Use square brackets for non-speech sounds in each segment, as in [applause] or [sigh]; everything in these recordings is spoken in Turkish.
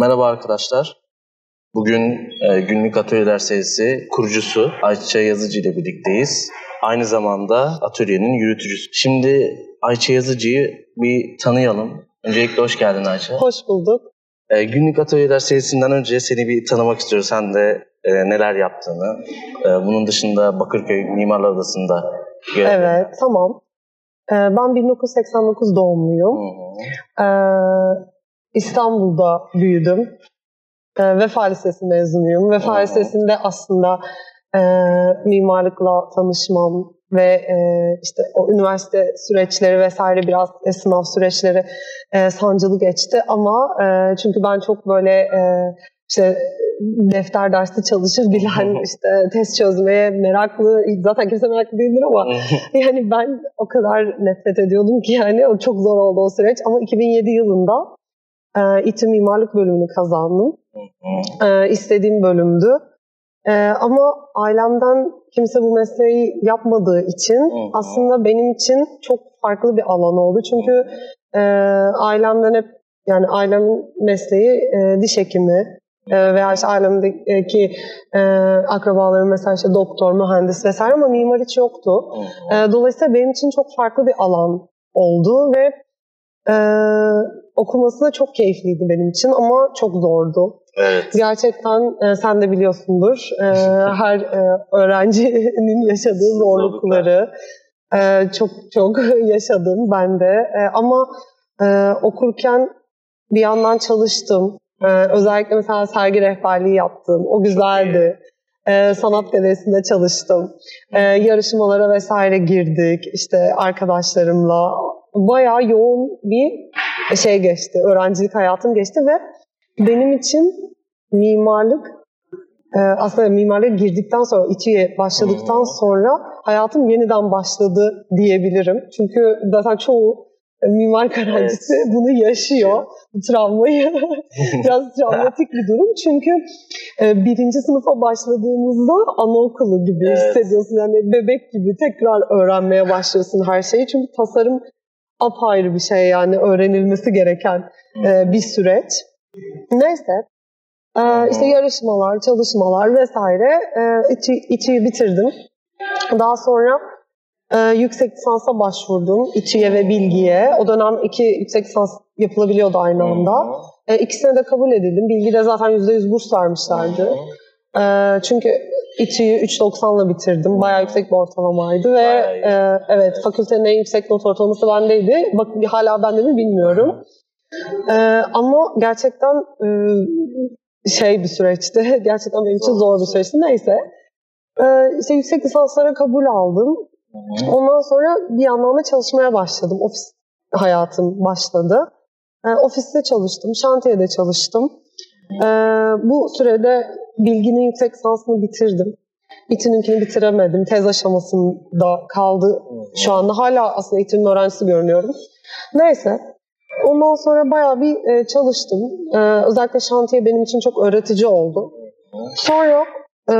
Merhaba arkadaşlar. Bugün e, Günlük Atölyeler serisi kurucusu Ayça Yazıcı ile birlikteyiz. Aynı zamanda atölyenin yürütücüsü. Şimdi Ayça Yazıcı'yı bir tanıyalım. Öncelikle hoş geldin Ayça. Hoş bulduk. E, Günlük Atölyeler serisinden önce seni bir tanımak istiyoruz. Sen de e, neler yaptığını. E, bunun dışında Bakırköy Mimarlar Odası'nda görev Evet, tamam. Ee, ben 1989 doğumluyum. Hı hı. İstanbul'da büyüdüm. Ee, Vefa Lisesi mezunuyum. Vefa Aa. Lisesi'nde aslında e, mimarlıkla tanışmam ve e, işte o üniversite süreçleri vesaire biraz e, sınav süreçleri e, sancılı geçti ama e, çünkü ben çok böyle e, işte defter dersi çalışır bilen [laughs] işte test çözmeye meraklı zaten kimse meraklı değildir ama [laughs] yani ben o kadar nefret ediyordum ki yani o çok zor oldu o süreç ama 2007 yılında e, İTÜ Mimarlık bölümünü kazandım. E, istediğim bölümdü. E, ama ailemden kimse bu mesleği yapmadığı için aslında benim için çok farklı bir alan oldu. Çünkü e, ailemden hep yani ailemin mesleği e, diş hekimi e, veya işte ailemdeki e, akrabalarım mesela işte doktor, mühendis vesaire ama mimar hiç yoktu. E, dolayısıyla benim için çok farklı bir alan oldu ve e, okuması da çok keyifliydi benim için ama çok zordu. Evet. Gerçekten e, sen de biliyorsundur e, [laughs] her e, öğrencinin yaşadığı zorlukları e, çok çok [laughs] yaşadım ben de E, ama e, okurken bir yandan çalıştım. E, özellikle mesela sergi rehberliği yaptım. O güzeldi. E, sanat galerisinde çalıştım. E, yarışmalara vesaire girdik. İşte arkadaşlarımla bayağı yoğun bir şey geçti. Öğrencilik hayatım geçti ve benim için mimarlık e, aslında mimarlığa girdikten sonra, içiye başladıktan Hmm. sonra hayatım yeniden başladı diyebilirim. Çünkü zaten çoğu mimar öğrencisi bunu yaşıyor. Bu travmayı. [laughs] Biraz travmatik bir durum. Çünkü e, birinci sınıfa başladığımızda anaokulu gibi Evet. hissediyorsun. Yani bebek gibi tekrar öğrenmeye başlıyorsun her şeyi. Çünkü tasarım apayrı bir şey yani öğrenilmesi gereken e, bir süreç. Neyse. Ee, işte yarışmalar, çalışmalar vesaire e, İTÜ, İTÜ'yü bitirdim. Daha sonra e, yüksek lisansa başvurdum. İTÜ'ye ve Bilgi'ye. O dönem iki yüksek lisans yapılabiliyordu aynı anda. E, ikisine de kabul edildim. Bilgi'de zaten %100 burs vermişlerdi. E, çünkü İTÜ'yü 3.90'la bitirdim. Bayağı yüksek bir ortalamaydı ve e, evet fakültenin en yüksek not ortalaması bendeydi. Bak hala bende mi bilmiyorum. E, ama gerçekten e, şey bir süreçti. [laughs] Gerçekten benim için zor bir süreçti. Neyse. E, işte yüksek lisanslara kabul aldım. Ondan sonra bir yandan da çalışmaya başladım. Ofis hayatım başladı. E, ofiste çalıştım, şantiyede çalıştım. E, bu sürede bilginin yüksek lisansını bitirdim. İTÜ'nünkini bitiremedim. Tez aşamasında kaldı şu anda. Hala aslında İTÜ'nün öğrencisi görünüyorum. Neyse. Ondan sonra bayağı bir e, çalıştım. E, özellikle şantiye benim için çok öğretici oldu. Sonra e,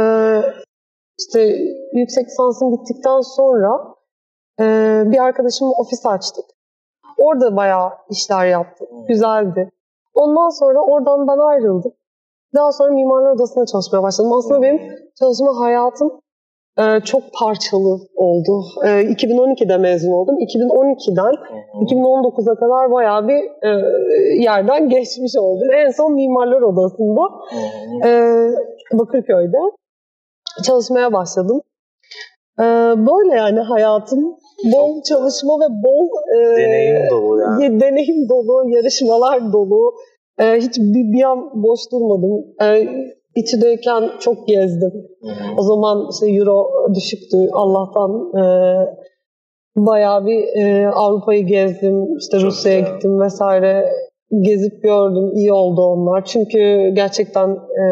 işte yüksek lisansım bittikten sonra bir arkadaşımla ofis açtık. Orada bayağı işler yaptık. Güzeldi. Ondan sonra oradan ben ayrıldım. Daha sonra Mimarlar Odası'nda çalışmaya başladım. Aslında benim çalışma hayatım e, çok parçalı oldu. E, 2012'de mezun oldum. 2012'den 2019'a kadar bayağı bir e, yerden geçmiş oldum. En son Mimarlar Odası'nda e, Bakırköy'de çalışmaya başladım. E, böyle yani hayatım bol çalışma ve bol e, Deneyim dolu yani. ya- deneyim dolu, yarışmalar dolu. E, hiç bir, bir an boş durmadım. E, İTÜ'deyken çok gezdim. O zaman işte euro düşüktü Allah'tan. E, bayağı bir e, Avrupa'yı gezdim. İşte Rusya'ya gittim vesaire. Gezip gördüm. İyi oldu onlar. Çünkü gerçekten e,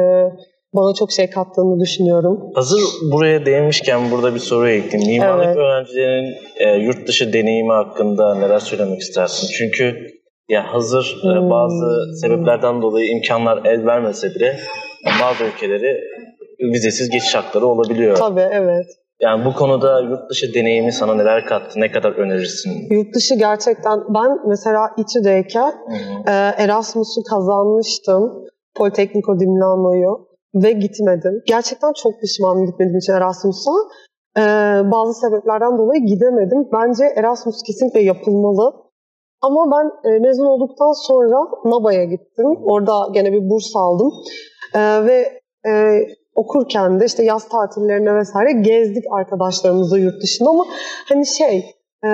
bana çok şey kattığını düşünüyorum. Hazır buraya değinmişken burada bir soru ekleyeyim. Mimarlık Evet. öğrencilerinin e, yurt dışı deneyimi hakkında neler söylemek istersin? Çünkü ya hazır e, Hmm. bazı sebeplerden dolayı imkanlar el vermese bile bazı ülkeleri vizesiz geçiş hakları olabiliyor. Tabii evet. Yani bu konuda yurt dışı deneyimi sana neler kattı? Ne kadar önerirsin? Yurt dışı gerçekten ben mesela İTÜ'deyken e, Erasmus'u kazanmıştım. Politecnico di Milano'yu ve gitmedim. Gerçekten çok pişmanım gitmediğim için Erasmus'a. Ee, bazı sebeplerden dolayı gidemedim. Bence Erasmus kesinlikle yapılmalı. Ama ben e, mezun olduktan sonra NABA'ya gittim. Orada gene bir burs aldım. Ee, ve e, okurken de işte yaz tatillerine vesaire gezdik arkadaşlarımızla yurt dışında ama hani şey e,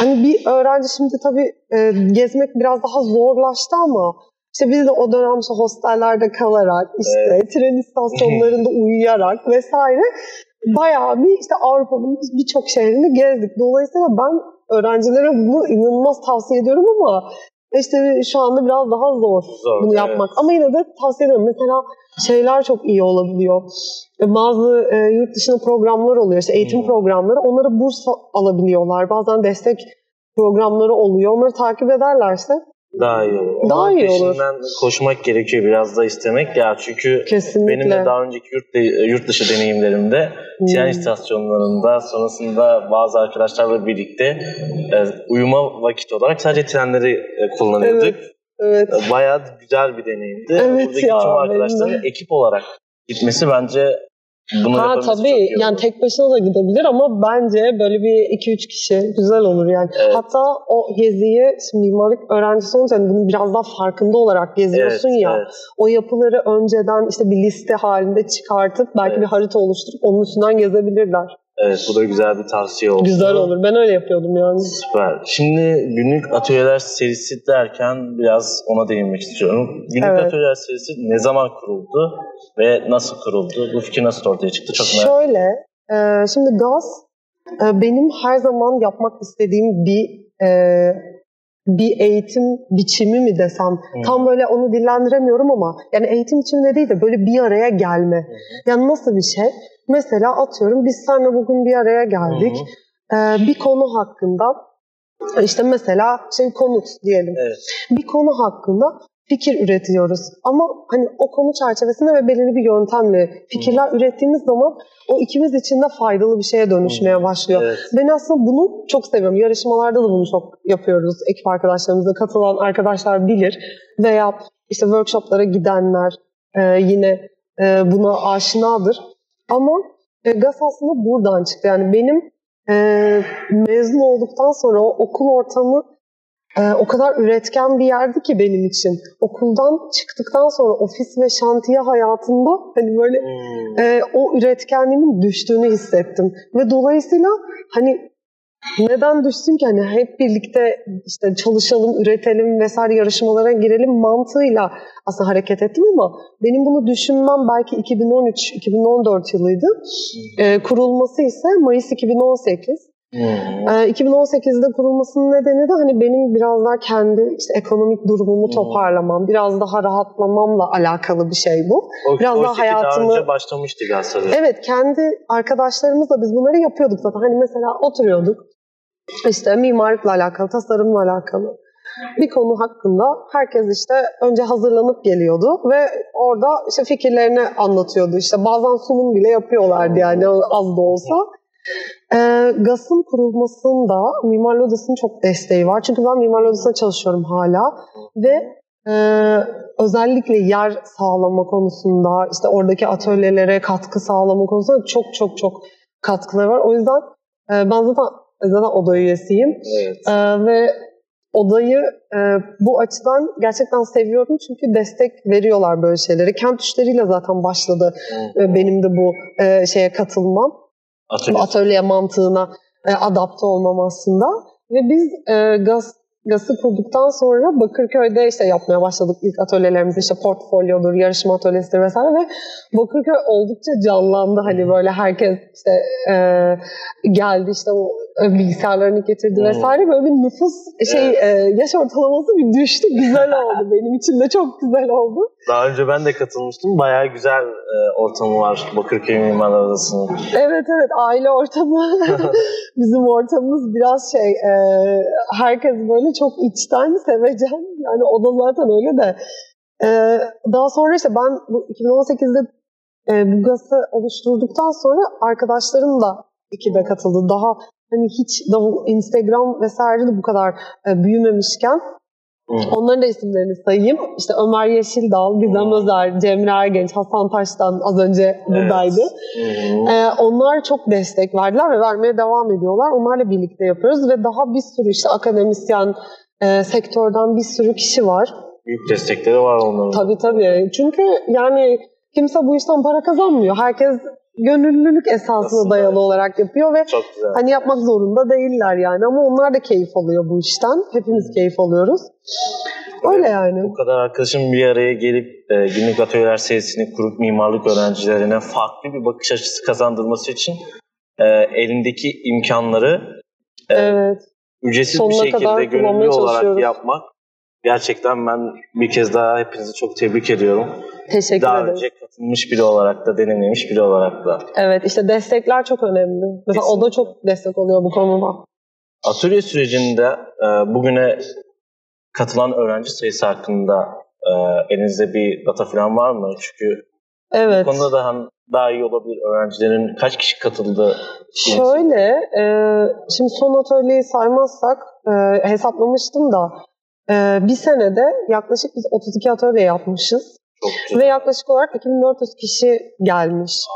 hani bir öğrenci şimdi tabii e, gezmek biraz daha zorlaştı ama işte biz de o dönem işte hostellerde kalarak, işte evet. tren istasyonlarında [laughs] uyuyarak vesaire bayağı bir işte Avrupa'nın birçok şehrini gezdik. Dolayısıyla ben öğrencilere bunu inanılmaz tavsiye ediyorum ama işte şu anda biraz daha zor, zor bunu yapmak. Evet. Ama yine de tavsiye ederim. Mesela şeyler çok iyi olabiliyor. E, bazı e, yurt dışında programlar oluyor. İşte eğitim hmm. programları. Onlara burs alabiliyorlar. Bazen destek programları oluyor. Onları takip ederlerse daha iyi olur. Daha iyi olur. koşmak gerekiyor biraz da istemek ya çünkü Kesinlikle. benim de daha önceki yurt, de, yurt dışı deneyimlerimde hmm. tren istasyonlarında sonrasında bazı arkadaşlarla birlikte e, uyuma vakit olarak sadece trenleri e, kullanıyorduk. Evet. Evet. Bayağı güzel bir deneyimdi. Evet Buradaki ya, tüm arkadaşların ekip olarak gitmesi bence bunu ha tabii yani tek başına da gidebilir ama bence böyle bir 2-3 kişi güzel olur yani. Evet. Hatta o geziyi şimdi mimarlık öğrencisi olunca hani bunu biraz daha farkında olarak geziyorsun evet, ya. Evet. O yapıları önceden işte bir liste halinde çıkartıp belki evet. bir harita oluşturup onun üstünden gezebilirler. Evet bu da güzel bir tavsiye oldu. Güzel olur. Ben öyle yapıyordum yani. Süper. Şimdi günlük atölyeler serisi derken biraz ona değinmek istiyorum. Günlük evet. atölyeler serisi ne zaman kuruldu ve nasıl kuruldu? Bu fikir nasıl ortaya çıktı? Çok merak Şöyle, e, şimdi gaz e, benim her zaman yapmak istediğim bir e, bir eğitim biçimi mi desem hmm. tam böyle onu dillendiremiyorum ama yani eğitim biçimi değil de böyle bir araya gelme. Hmm. Yani nasıl bir şey? Mesela atıyorum biz seninle bugün bir araya geldik. Ee, bir konu hakkında işte mesela şey konut diyelim. Evet. Bir konu hakkında fikir üretiyoruz. Ama hani o konu çerçevesinde ve belirli bir yöntemle fikirler hmm. ürettiğimiz zaman o ikimiz için de faydalı bir şeye dönüşmeye başlıyor. Evet. Ben aslında bunu çok seviyorum. Yarışmalarda da bunu çok yapıyoruz. Ekip arkadaşlarımızla katılan arkadaşlar bilir. Veya işte workshoplara gidenler e, yine e, buna aşinadır. Ama e, gaz aslında buradan çıktı. Yani benim e, mezun olduktan sonra o okul ortamı e, o kadar üretken bir yerdi ki benim için. Okuldan çıktıktan sonra ofis ve şantiye hayatında hani böyle hmm. e, o üretkenliğimin düştüğünü hissettim. Ve dolayısıyla hani neden düşsün ki hani hep birlikte işte çalışalım, üretelim vesaire yarışmalara girelim mantığıyla aslında hareket ettim ama benim bunu düşünmem belki 2013-2014 yılıydı. Ee, kurulması ise Mayıs 2018. Hmm. Ee, 2018'de kurulmasının nedeni de hani benim biraz daha kendi işte ekonomik durumumu hmm. toparlamam, biraz daha rahatlamamla alakalı bir şey bu. O, biraz daha hayatımı daha önce başlamıştı aslında. Evet, kendi arkadaşlarımızla biz bunları yapıyorduk zaten. Hani mesela oturuyorduk. İşte mimarlıkla alakalı, tasarımla alakalı bir konu hakkında herkes işte önce hazırlanıp geliyordu ve orada işte fikirlerini anlatıyordu. İşte bazen sunum bile yapıyorlardı yani az da olsa. E, GAS'ın kurulmasında Mimarlı Odası'nın çok desteği var. Çünkü ben Mimarlı Odası'nda çalışıyorum hala ve e, özellikle yer sağlama konusunda işte oradaki atölyelere katkı sağlama konusunda çok çok çok katkıları var. O yüzden e, ben zaten zaten oda üyesiyim. Evet. E, ve odayı e, bu açıdan gerçekten seviyorum çünkü destek veriyorlar böyle şeyleri. Kent işleriyle zaten başladı e, benim de bu e, şeye katılmam. Atölye, atölye mantığına e, adapte olmam aslında. Ve biz e, gaz GAS'ı kurduktan sonra Bakırköy'de işte yapmaya başladık ilk atölyelerimiz işte portfolyodur, yarışma atölyesidir vesaire ve Bakırköy oldukça canlandı. Hani böyle herkes işte e, geldi işte o bilgisayarlarını getirdi vesaire. Böyle bir nüfus şey e, yaş ortalaması bir düştü. Güzel [laughs] oldu. Benim için de çok güzel oldu. Daha önce ben de katılmıştım bayağı güzel e, ortamı var Bakırköy Mimarlar Odası'nın. Evet evet aile ortamı [laughs] bizim ortamımız biraz şey e, herkes böyle çok içten sevecen yani o da zaten öyle de e, daha sonra işte ben bu 2018'de e, bu GAS'ı oluşturduktan sonra arkadaşlarım da ekibe katıldı. Daha hani hiç da Instagram vesaire de bu kadar e, büyümemişken Onların da isimlerini sayayım. İşte Ömer Yeşildal, Gizem Hı. Özer, Cemre Ergenç, Hasan Taş'tan az önce buradaydı. Hı. Ee, onlar çok destek verdiler ve vermeye devam ediyorlar. Onlarla birlikte yapıyoruz ve daha bir sürü işte akademisyen, e, sektörden bir sürü kişi var. Büyük destekleri var onların. Tabii tabii. Çünkü yani kimse bu işten para kazanmıyor. Herkes gönüllülük esasına Aslında dayalı olarak yapıyor ve hani yapmak zorunda değiller yani ama onlar da keyif alıyor bu işten. Hepimiz keyif alıyoruz. Öyle yani. Bu kadar arkadaşım bir araya gelip e, günlük atölyeler serisini kurup mimarlık öğrencilerine farklı bir bakış açısı kazandırması için e, elindeki imkanları e, Evet. ücretsiz Sonuna bir şekilde gönüllü olarak yapmak gerçekten ben bir kez daha hepinizi çok tebrik ediyorum. Teşekkür daha ederim. önce katılmış biri olarak da deneyimlemiş biri olarak da. Evet işte destekler çok önemli. Mesela o da çok destek oluyor bu konuda. Atölye sürecinde e, bugüne katılan öğrenci sayısı hakkında e, elinizde bir data falan var mı? Çünkü Evet. bu konuda daha, daha iyi olabilir. Öğrencilerin kaç kişi katıldı? Şöyle, e, şimdi son atölyeyi saymazsak e, hesaplamıştım da e, bir senede yaklaşık biz 32 atölye yapmışız. Çok güzel. Ve yaklaşık olarak 2400 kişi gelmiş.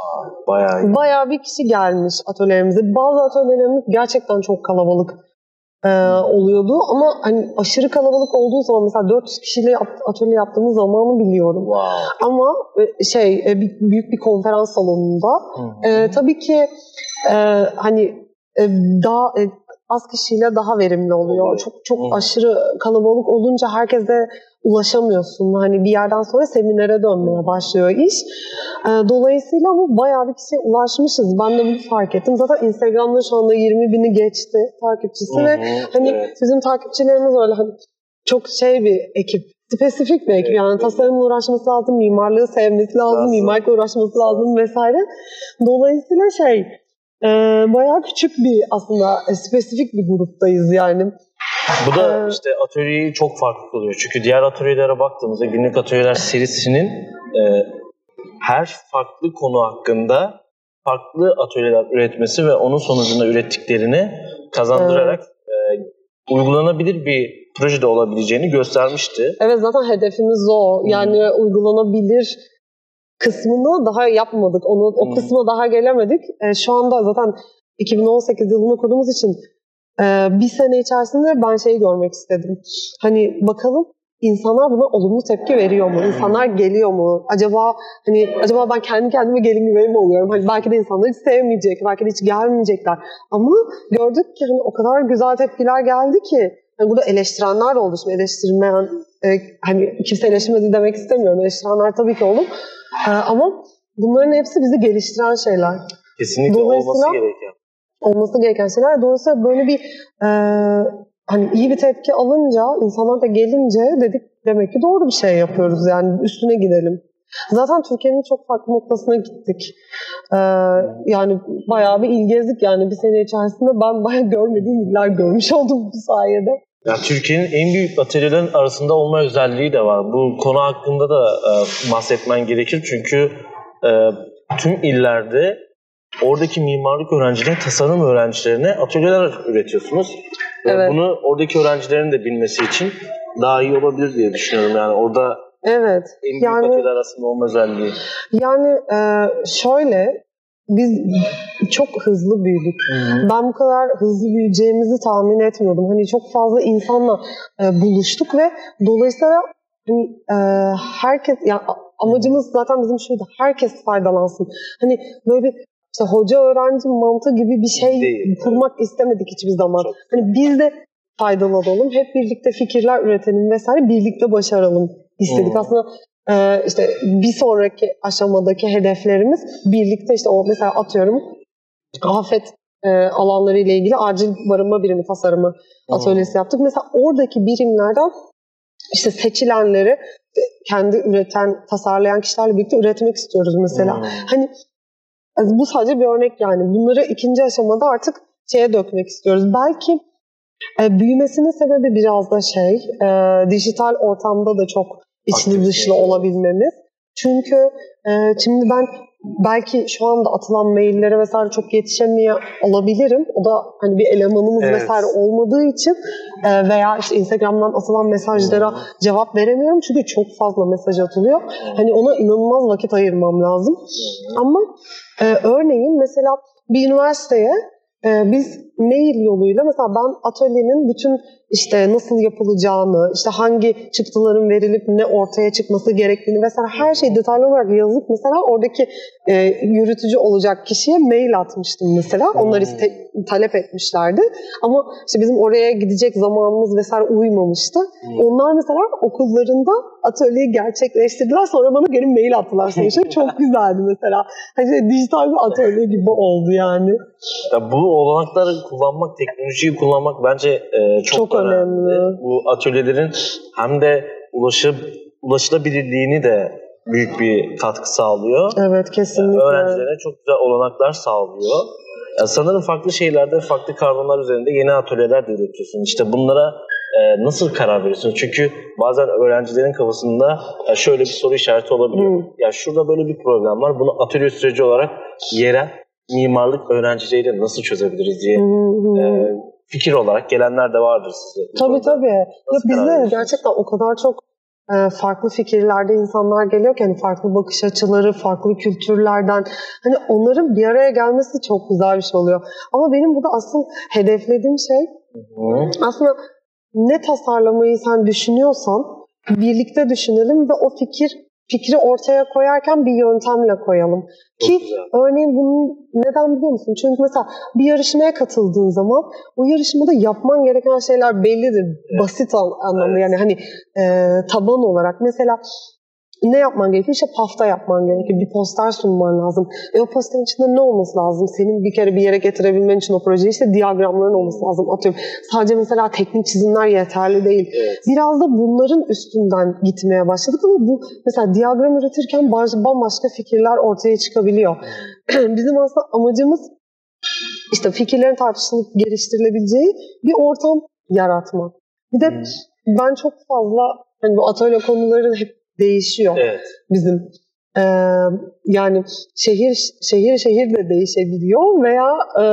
Bayağı iyi. Bayağı bir kişi gelmiş atölyelerimize. Bazı atölyelerimiz gerçekten çok kalabalık e, oluyordu ama hani aşırı kalabalık olduğu zaman mesela 400 kişiyle yap- atölye yaptığımız zamanı biliyorum. Wow. Ama e, şey e, bir- büyük bir konferans salonunda Hı. ee, tabii ki e, hani e, daha e, az kişiyle daha verimli oluyor. Çok çok Hı. aşırı kalabalık olunca herkese ulaşamıyorsun. Hani bir yerden sonra seminere dönmeye başlıyor iş. E, dolayısıyla bu bayağı bir kişiye ulaşmışız. Ben de bunu fark ettim. Zaten Instagram'da şu anda 20 bini geçti takipçisi ve hani evet. bizim takipçilerimiz öyle hani çok şey bir ekip. Spesifik bir ekip. Yani tasarımla uğraşması lazım, mimarlığı sevmesi lazım, Lazım. mimarlıkla uğraşması lazım vesaire. Dolayısıyla şey e, bayağı küçük bir aslında spesifik bir gruptayız yani. Bu da Ee, işte atölyeyi çok farklı kılıyor. Çünkü diğer atölyelere baktığımızda günlük atölyeler serisinin e, her farklı konu hakkında farklı atölyeler üretmesi ve onun sonucunda ürettiklerini kazandırarak e, uygulanabilir bir projede olabileceğini göstermişti. Evet zaten hedefimiz o. Yani uygulanabilir kısmını daha yapmadık. Onu o Hmm. kısma daha gelemedik. E, şu anda zaten 2018 yılını kurduğumuz için e, bir sene içerisinde ben şeyi görmek istedim. Hani bakalım insanlar buna olumlu tepki veriyor mu? İnsanlar geliyor mu? Acaba hani acaba ben kendi kendime gelin güvey mi oluyorum? Hani belki de insanlar hiç sevmeyecek, belki de hiç gelmeyecekler. Ama gördük ki hani o kadar güzel tepkiler geldi ki hani burada eleştirenler oldu. Şimdi eleştirmeyen e, hani kimse eleştirmedi demek istemiyorum. Eleştirenler tabii ki oldu. Ama bunların hepsi bizi geliştiren şeyler. Kesinlikle olması gereken. Olması gereken şeyler. Dolayısıyla böyle bir e, hani iyi bir tepki alınca, insanlar da gelince dedik demek ki doğru bir şey yapıyoruz. Yani üstüne gidelim. Zaten Türkiye'nin çok farklı noktasına gittik. Ee, yani bayağı bir il gezdik yani bir sene içerisinde ben bayağı görmediğim iller görmüş [laughs] oldum bu sayede. Ya Türkiye'nin en büyük atölyelerin arasında olma özelliği de var. Bu konu hakkında da e, bahsetmen gerekir. Çünkü e, tüm illerde oradaki mimarlık öğrencilerin tasarım öğrencilerine atölyeler üretiyorsunuz. Ve Evet. bunu oradaki öğrencilerin de bilmesi için daha iyi olabilir diye düşünüyorum. Yani orada Evet. en büyük Yani- atölyeler arasında olma özelliği. Yani e, şöyle biz çok hızlı büyüdük. Ben bu kadar hızlı büyüyeceğimizi tahmin etmiyordum. Hani çok fazla insanla e, buluştuk ve dolayısıyla hani, e, herkes yani amacımız zaten bizim şuydu. Herkes faydalansın. Hani böyle bir işte hoca öğrenci mantığı gibi bir şey Değil. kurmak istemedik hiçbir zaman. Hani biz de faydalanalım, hep birlikte fikirler üretelim vesaire, birlikte başaralım istedik. Hmm. Aslında e, işte bir sonraki aşamadaki hedeflerimiz birlikte işte o mesela atıyorum afet e, alanları ile ilgili acil barınma birimi tasarımı Hmm. atölyesi yaptık. Mesela oradaki birimlerden işte seçilenleri kendi üreten, tasarlayan kişilerle birlikte üretmek istiyoruz mesela. Hmm. Hani bu sadece bir örnek yani. Bunları ikinci aşamada artık şeye dökmek istiyoruz. Belki e, büyümesinin sebebi biraz da şey, e, dijital ortamda da çok içli dışlı olabilmemiz. Çünkü e, şimdi ben belki şu anda atılan maillere vesaire çok yetişemiyor olabilirim. O da hani bir elemanımız Evet. vesaire olmadığı için e, veya işte Instagram'dan atılan mesajlara cevap veremiyorum çünkü çok fazla mesaj atılıyor. Hani ona inanılmaz vakit ayırmam lazım. Ama e, örneğin mesela bir üniversiteye e, biz mail yoluyla mesela ben atölyenin bütün işte nasıl yapılacağını, işte hangi çıktıların verilip ne ortaya çıkması gerektiğini vesaire her şeyi detaylı olarak yazıp mesela oradaki e, yürütücü olacak kişiye mail atmıştım mesela. Onlar iste, talep etmişlerdi. Ama işte bizim oraya gidecek zamanımız vesaire uymamıştı. Hmm. Onlar mesela okullarında atölyeyi gerçekleştirdiler. Sonra bana geri mail attılar sonuçta. Çok [laughs] güzeldi mesela. Hani dijital bir atölye gibi oldu yani. Ya bu olanakları kullanmak, teknolojiyi kullanmak bence e, çok, Çok önemli. Bu atölyelerin hem de ulaşıp ulaşılabilirliğini de büyük bir katkı sağlıyor. Evet kesinlikle. Öğrencilere çok güzel olanaklar sağlıyor. Ya sanırım farklı şeylerde, farklı karbonlar üzerinde yeni atölyeler de üretiyorsun. İşte bunlara e, nasıl karar veriyorsun? Çünkü bazen öğrencilerin kafasında e, şöyle bir soru işareti olabiliyor. Hı. Ya şurada böyle bir problem var. Bunu atölye süreci olarak yerel mimarlık öğrencileriyle nasıl çözebiliriz diye Hı hı. e, fikir olarak gelenler de vardır size. Tabii konuda. tabii. Ya bizde gerçekten o kadar çok e, farklı fikirlerde insanlar geliyor ki hani farklı bakış açıları, farklı kültürlerden hani onların bir araya gelmesi çok güzel bir şey oluyor. Ama benim burada asıl hedeflediğim şey Hı. aslında ne tasarlamayı sen düşünüyorsan birlikte düşünelim ve o fikir fikri ortaya koyarken bir yöntemle koyalım. Çok Ki güzel. örneğin bunu neden biliyor musun? Çünkü mesela bir yarışmaya katıldığın zaman o yarışmada yapman gereken şeyler bellidir. Basit an- anlamda Evet. yani hani e, taban olarak. Mesela ne yapman gerekiyor? İşte pafta yapman gerekiyor. Bir poster sunman lazım. E o posterin içinde ne olması lazım? Senin bir kere bir yere getirebilmen için o projeyi işte diyagramların olması lazım. Atıyorum sadece mesela teknik çizimler yeterli değil. Evet. Biraz da bunların üstünden gitmeye başladık ama bu mesela diyagram üretirken baş- bambaşka fikirler ortaya çıkabiliyor. [clears throat] Bizim aslında amacımız işte fikirlerin tartışılıp geliştirilebileceği bir ortam yaratmak. Bir de Hmm. ben çok fazla hani bu atölye konuları hep değişiyor Evet. bizim. Ee, yani şehir şehir şehir de değişebiliyor veya e,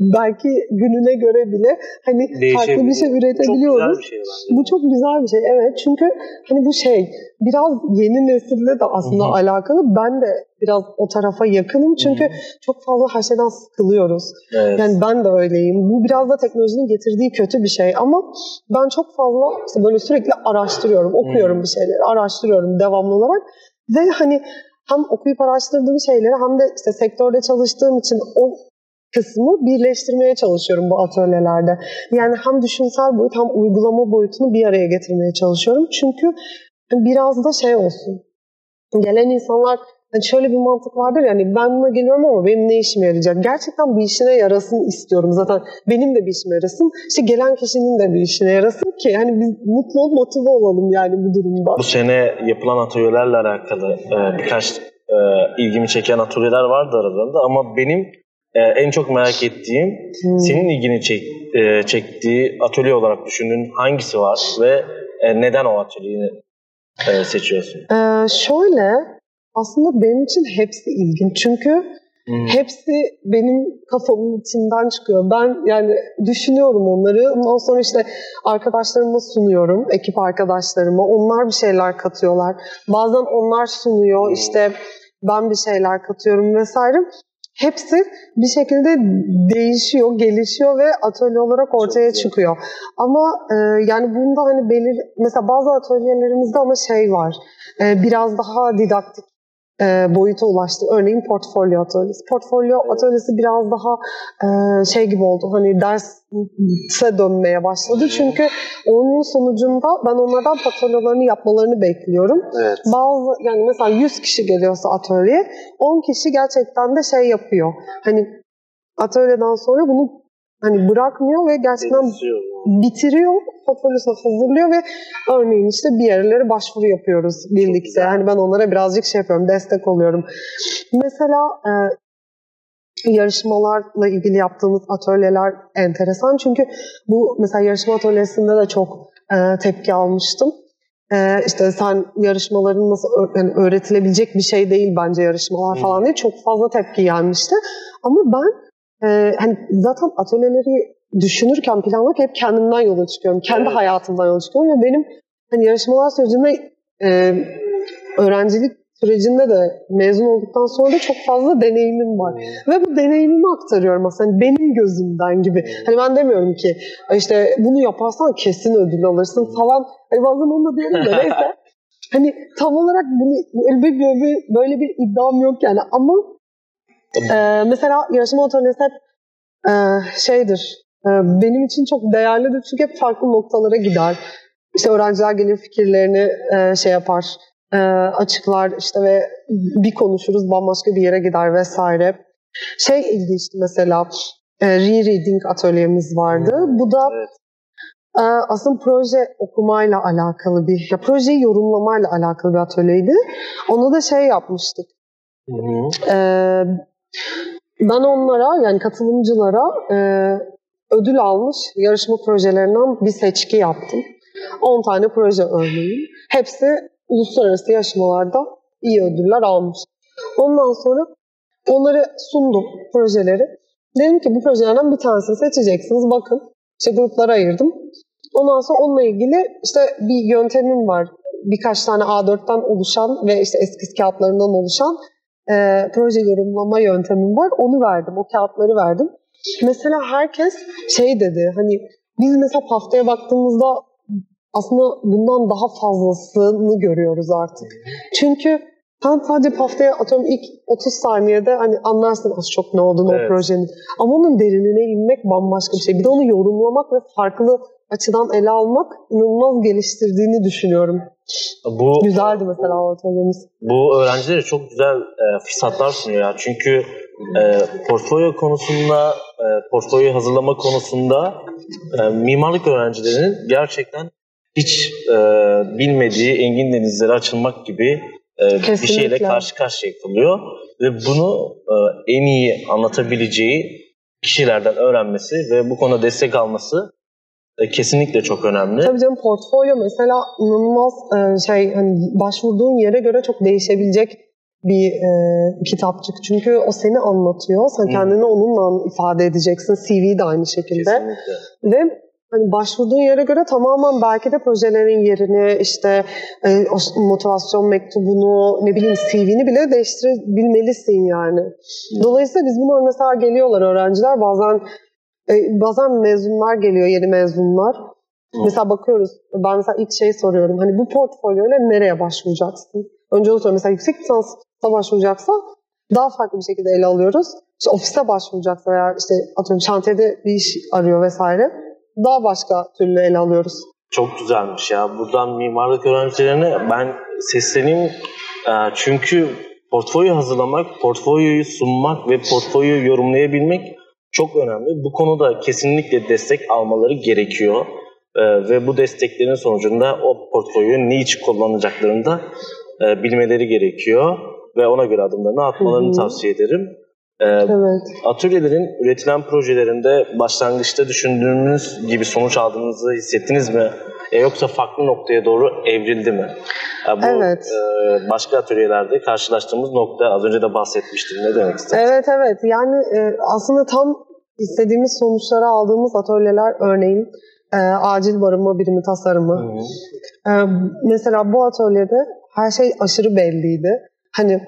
belki gününe göre bile hani farklı bir şey üretebiliyoruz. Çok bir şey. Bu çok güzel bir şey evet çünkü hani bu şey biraz yeni nesille de aslında Hı hı. alakalı. Ben de biraz o tarafa yakınım çünkü çok fazla her şeyden sıkılıyoruz. Evet. Yani ben de öyleyim. Bu biraz da teknolojinin getirdiği kötü bir şey ama ben çok fazla işte böyle sürekli araştırıyorum, okuyorum Hmm. bir şeyleri, araştırıyorum devamlı olarak ve hani hem okuyup araştırdığım şeyleri hem de işte sektörde çalıştığım için o kısmı birleştirmeye çalışıyorum bu atölyelerde. Yani hem düşünsel boyut hem uygulama boyutunu bir araya getirmeye çalışıyorum. Çünkü biraz da şey olsun. Gelen insanlar hani şöyle bir mantık vardır yani ben buna geliyorum ama benim ne işime yarayacak? Gerçekten bir işine yarasın istiyorum zaten. Benim de bir işime yarasın. İşte gelen kişinin de bir işine yarasın ki hani biz mutlu ol, motive olalım yani bu durumda. Bu sene yapılan atölyelerle alakalı e, birkaç e, ilgimi çeken atölyeler vardı aralarında ama benim e, en çok merak ettiğim Hmm. senin ilgini çek, e, çektiği atölye olarak düşündüğün hangisi var ve e, neden o atölyeyi e, seçiyorsun? Ee, şöyle aslında benim için hepsi ilginç. Çünkü Hmm. hepsi benim kafamın içinden çıkıyor. Ben yani düşünüyorum onları. Ondan sonra işte arkadaşlarıma sunuyorum. Ekip arkadaşlarıma. Onlar bir şeyler katıyorlar. Bazen onlar sunuyor. işte ben bir şeyler katıyorum vesaire. Hepsi bir şekilde değişiyor, gelişiyor ve atölye olarak ortaya çıkıyor. Ama e, yani bunda hani belir mesela bazı atölyelerimizde ama şey var. e, biraz daha didaktik e, boyuta ulaştı. Örneğin portfolyo atölyesi. Portfolyo atölyesi biraz daha e, şey gibi oldu. Hani derse dönmeye başladı. Çünkü onun sonucunda ben onlardan portfolyolarını yapmalarını bekliyorum. Evet. Bazı yani mesela 100 kişi geliyorsa atölyeye 10 kişi gerçekten de şey yapıyor. Hani atölyeden sonra bunu hani bırakmıyor ve gerçekten bitiriyor, portfolyosunu hazırlıyor ve örneğin işte bir yerlere başvuru yapıyoruz birlikte. Yani ben onlara birazcık şey yapıyorum, destek oluyorum. Mesela e, yarışmalarla ilgili yaptığımız atölyeler enteresan. Çünkü bu mesela yarışma atölyesinde de çok e, tepki almıştım. e, işte sen yarışmaların nasıl yani öğretilebilecek bir şey değil bence yarışmalar falan diye çok fazla tepki gelmişti. Ama ben e, hani zaten atölyeleri düşünürken planlarken hep kendimden yola çıkıyorum. Kendi evet. hayatımdan yola çıkıyorum ve benim hani yarışmalar sürecinde e, öğrencilik sürecinde de mezun olduktan sonra da çok fazla deneyimim var. Hmm. Ve bu deneyimimi aktarıyorum aslında hani benim gözümden gibi. Hmm. Hani ben demiyorum ki işte bunu yaparsan kesin ödül alırsın falan. Hani bazen onu da diyorum da neyse. [laughs] hani tam olarak bunu böyle bir, böyle bir iddiam yok yani ama e, mesela yarışma atölyesi hep e, şeydir e, benim için çok değerlidir çünkü hep farklı noktalara gider. İşte öğrenciler gelir fikirlerini e, şey yapar e, açıklar işte ve bir konuşuruz bambaşka bir yere gider vesaire. Şey ilginçti mesela e, re-reading atölyemiz vardı. Hmm, Bu da evet. e, aslında proje okumayla alakalı bir, ya projeyi yorumlamayla alakalı bir atölyeydi. Onu da şey yapmıştık. E, ben onlara yani katılımcılara e, ödül almış yarışma projelerinden bir seçki yaptım. 10 tane proje örneğin. Hepsi uluslararası yarışmalarda iyi ödüller almış. Ondan sonra onları sundum projeleri. Dedim ki bu projelerden bir tanesini seçeceksiniz. Bakın işte gruplara ayırdım. Ondan sonra onunla ilgili işte bir yöntemim var. Birkaç tane A4'ten oluşan ve işte eski kağıtlarından oluşan e, proje yorumlama yöntemim var. Onu verdim. O kağıtları verdim. Mesela herkes şey dedi hani biz mesela haftaya baktığımızda aslında bundan daha fazlasını görüyoruz artık. Çünkü sen sadece haftaya atıyorum ilk 30 saniyede hani anlarsın az çok ne olduğunu evet. o projenin. Ama onun derinine inmek bambaşka bir şey. Bir de onu yorumlamak ve farklı açıdan ele almak inanılmaz geliştirdiğini düşünüyorum. Bu güzeldi mesela o atölyemiz. Bu öğrencilere çok güzel e, fırsatlar sunuyor ya. Çünkü e, portfolyo konusunda, e, portfolyo hazırlama konusunda e, mimarlık öğrencilerinin gerçekten hiç e, bilmediği engin denizlere açılmak gibi e, bir şeyle karşı karşıya kalıyor. Ve bunu e, en iyi anlatabileceği kişilerden öğrenmesi ve bu konuda destek alması kesinlikle çok önemli. Tabii canım portfolyo mesela inanılmaz e, şey hani başvurduğun yere göre çok değişebilecek bir e, kitapçık. Çünkü o seni anlatıyor. Sen hmm. kendini onunla ifade edeceksin. CV de aynı şekilde. Kesinlikle. Ve hani başvurduğun yere göre tamamen belki de projelerin yerini işte e, motivasyon mektubunu ne bileyim CV'ni bile değiştirebilmelisin yani. Dolayısıyla biz bunlar mesela geliyorlar öğrenciler bazen e, bazen mezunlar geliyor yeni mezunlar. Hı. Mesela bakıyoruz ben mesela ilk şey soruyorum hani bu portfolyoyla nereye başvuracaksın? Önce onu soruyorum mesela yüksek lisansa başvuracaksa daha farklı bir şekilde ele alıyoruz. İşte ofise başvuracaksa veya işte atıyorum şantiyede bir iş arıyor vesaire daha başka türlü ele alıyoruz. Çok güzelmiş ya. Buradan mimarlık öğrencilerine ben sesleneyim. Ee, çünkü portfolyo hazırlamak, portfolyoyu sunmak ve portfolyoyu yorumlayabilmek çok önemli. Bu konuda kesinlikle destek almaları gerekiyor. Ee, ve bu desteklerin sonucunda o portfolyoyu ne için kullanacaklarını da e, bilmeleri gerekiyor. Ve ona göre adımlarını atmalarını Hı-hı. tavsiye ederim. Ee, evet. Atölyelerin üretilen projelerinde başlangıçta düşündüğünüz gibi sonuç aldığınızı hissettiniz mi? E, yoksa farklı noktaya doğru evrildi mi? E, bu evet. e, başka atölyelerde karşılaştığımız nokta az önce de bahsetmiştim. Ne demek istersiniz? Evet evet. Yani e, aslında tam istediğimiz sonuçları aldığımız atölyeler örneğin e, acil barınma birimi tasarımı. E, mesela bu atölyede her şey aşırı belliydi. Hani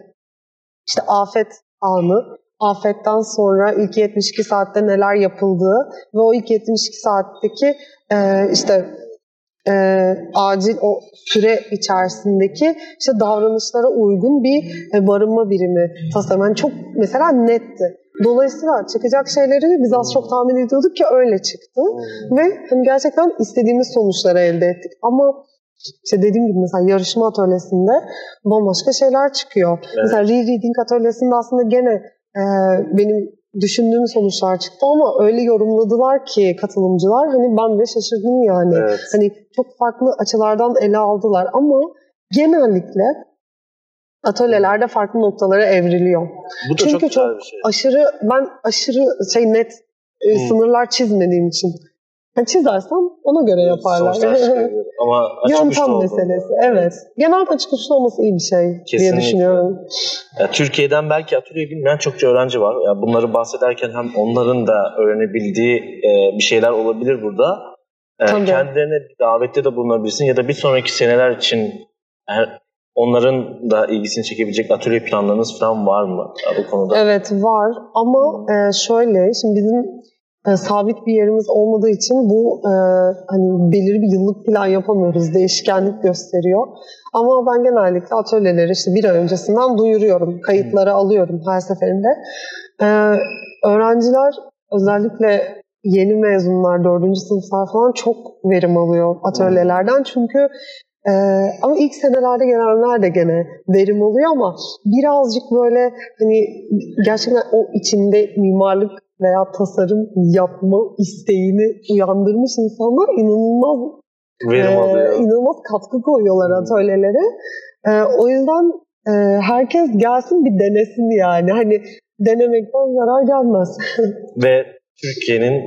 işte afet anı afetten sonra ilk 72 saatte neler yapıldığı ve o ilk 72 saatteki e, işte e, acil o süre içerisindeki işte davranışlara uygun bir e, barınma birimi tasarım. Yani çok mesela netti. Dolayısıyla çıkacak şeyleri biz az çok tahmin ediyorduk ki öyle çıktı. Hmm. Ve hani gerçekten istediğimiz sonuçları elde ettik. Ama işte dediğim gibi mesela yarışma atölyesinde bambaşka şeyler çıkıyor. Evet. Mesela re-reading atölyesinde aslında gene e, benim düşündüğüm sonuçlar çıktı ama öyle yorumladılar ki katılımcılar hani ben de şaşırdım yani. Evet. Hani çok farklı açılardan ele aldılar ama genellikle atölyelerde farklı noktalara evriliyor. Bu da Çünkü çok, çok bir şey. aşırı ben aşırı şey net e, hmm. sınırlar çizmediğim için çizersem ona göre yaparlar. [laughs] Ama açık Yöntem meselesi. Evet. Genelde açık uçlu olması iyi bir şey diye Kesinlikle. düşünüyorum. Ya, Türkiye'den belki atölye bilmeyen çokça öğrenci var. Ya, bunları bahsederken hem onların da öğrenebildiği e, bir şeyler olabilir burada. E, Tabii. kendilerine bir davette de bulunabilirsin ya da bir sonraki seneler için eğer onların da ilgisini çekebilecek atölye planlarınız falan var mı ya, bu konuda? Evet var ama e, şöyle şimdi bizim e, sabit bir yerimiz olmadığı için bu e, hani belirli bir yıllık plan yapamıyoruz. Değişkenlik gösteriyor. Ama ben genellikle atölyeleri işte bir ay öncesinden duyuruyorum. Kayıtları alıyorum her seferinde. E, öğrenciler özellikle yeni mezunlar, dördüncü sınıflar falan çok verim alıyor atölyelerden. Çünkü ee, ama ilk senelerde gelenler de gene verim oluyor ama birazcık böyle hani gerçekten o içinde mimarlık veya tasarım yapma isteğini uyandırmış insanlar inanılmaz Verim e, inanılmaz katkı koyuyorlar atölyelere. E, o yüzden e, herkes gelsin bir denesin yani. Hani denemekten zarar gelmez. [laughs] Ve Türkiye'nin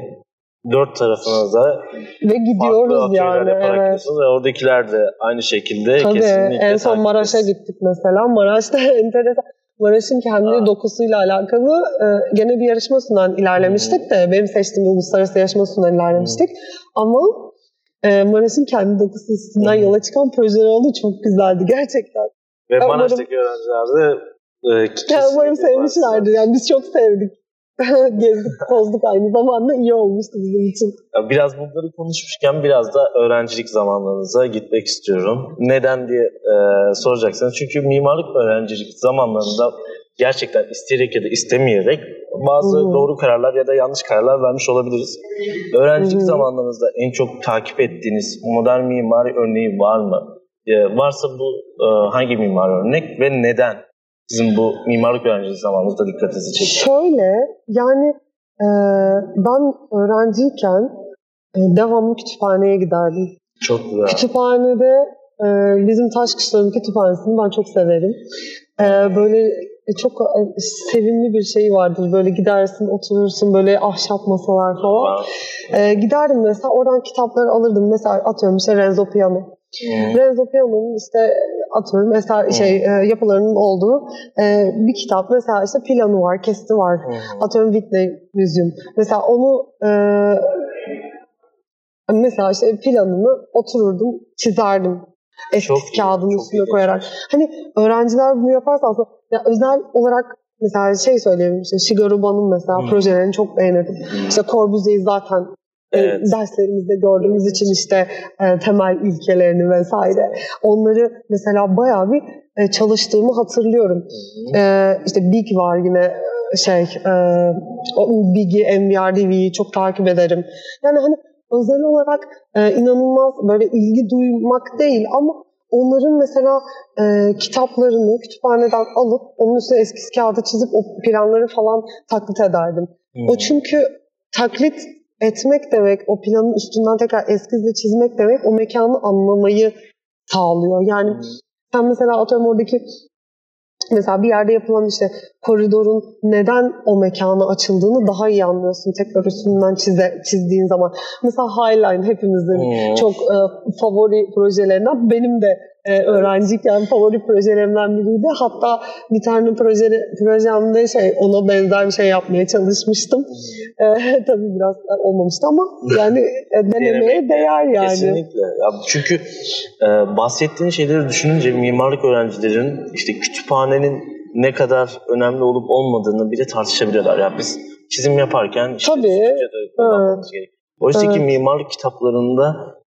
dört tarafına da Ve gidiyoruz yani. Evet. ve oradakiler de aynı şekilde Tabii kesinlikle en son Maraş'a gittik mesela. Maraş'ta [laughs] enteresan. Maraş'ın kendi Aa. dokusuyla alakalı e, gene bir yarışma sunan ilerlemiştik Hmm. de benim seçtiğim uluslararası yarışma sunan ilerlemiştik. Ama e, Maraş'ın kendi dokusu üstünden Hmm. yola çıkan projeler oldu. Çok güzeldi gerçekten. Ve Maraş'taki öğrenciler de e, umarım sevmişlerdir. Yani biz çok sevdik. [laughs] Gezdik, tozduk aynı zamanda iyi olmuştu bizim için. Ya Biraz bunları konuşmuşken biraz da öğrencilik zamanlarınıza gitmek istiyorum. Neden diye e, soracaksınız. Çünkü mimarlık öğrencilik zamanlarında gerçekten isteyerek ya da istemeyerek bazı Hı. doğru kararlar ya da yanlış kararlar vermiş olabiliriz. Öğrencilik Hı. zamanlarınızda en çok takip ettiğiniz modern mimari örneği var mı? E, varsa bu e, hangi mimari örnek ve neden? Sizin bu mimarlık öğrencilik zamanınızda dikkatinizi çekti. Şöyle yani e, ben öğrenciyken e, devamlı kütüphaneye giderdim. Çok güzel. Kütüphanede e, bizim Taşkışla'nın kütüphanesini ben çok severim. E, böyle çok e, sevimli bir şey vardır. Böyle gidersin, oturursun böyle ahşap masalar falan. E, giderdim mesela oradan kitapları alırdım. Mesela atıyorum işte Renzo Piano. Hmm. Renzo Piano'nun işte atıyorum mesela şey e, yapılarının olduğu e, bir kitap. Mesela işte planı var, kesti var. Hmm. Atıyorum Whitney Museum. Mesela onu e, mesela işte planını otururdum, çizerdim. Eski Çok iyi, kağıdın üstüne iyi. koyarak. Hani öğrenciler bunu yaparsa aslında ya özel olarak mesela şey söyleyeyim işte Shigeru Ban'ın mesela Hmm. projelerini çok beğenirdim. İşte Corbusier'i zaten Evet. derslerimizde gördüğümüz için işte e, temel ilkelerini vesaire onları mesela bayağı bir e, çalıştığımı hatırlıyorum. E, işte Big var yine e, şey e, Big'i, MVRDV'yi çok takip ederim. Yani hani özel olarak e, inanılmaz böyle ilgi duymak değil ama onların mesela e, kitaplarını kütüphaneden alıp onun üstüne eskiz kağıda çizip o planları falan taklit ederdim. Hmm. O çünkü taklit etmek demek, o planın üstünden tekrar eskizle çizmek demek o mekanı anlamayı sağlıyor. Yani Hmm. sen mesela atıyorum oradaki mesela bir yerde yapılan işte koridorun neden o mekana açıldığını daha iyi anlıyorsun tekrar üstünden çize, çizdiğin zaman. Mesela Highline hepimizin Hmm. çok e, favori projelerinden. Benim de e, öğrenciyken favori projelerimden biriydi. Hatta bir tane proje, projemde şey ona benzer bir şey yapmaya çalışmıştım. E, [laughs] tabii biraz olmamıştı ama yani e, [laughs] denemeye değer yani. Kesinlikle. Ya çünkü e, bahsettiğin şeyleri düşününce mimarlık öğrencilerin işte kütüphanenin ne kadar önemli olup olmadığını bile tartışabiliyorlar. Ya biz çizim yaparken işte Tabii. kullanmamız gerekiyor. Oysa ki Evet. mimarlık kitaplarında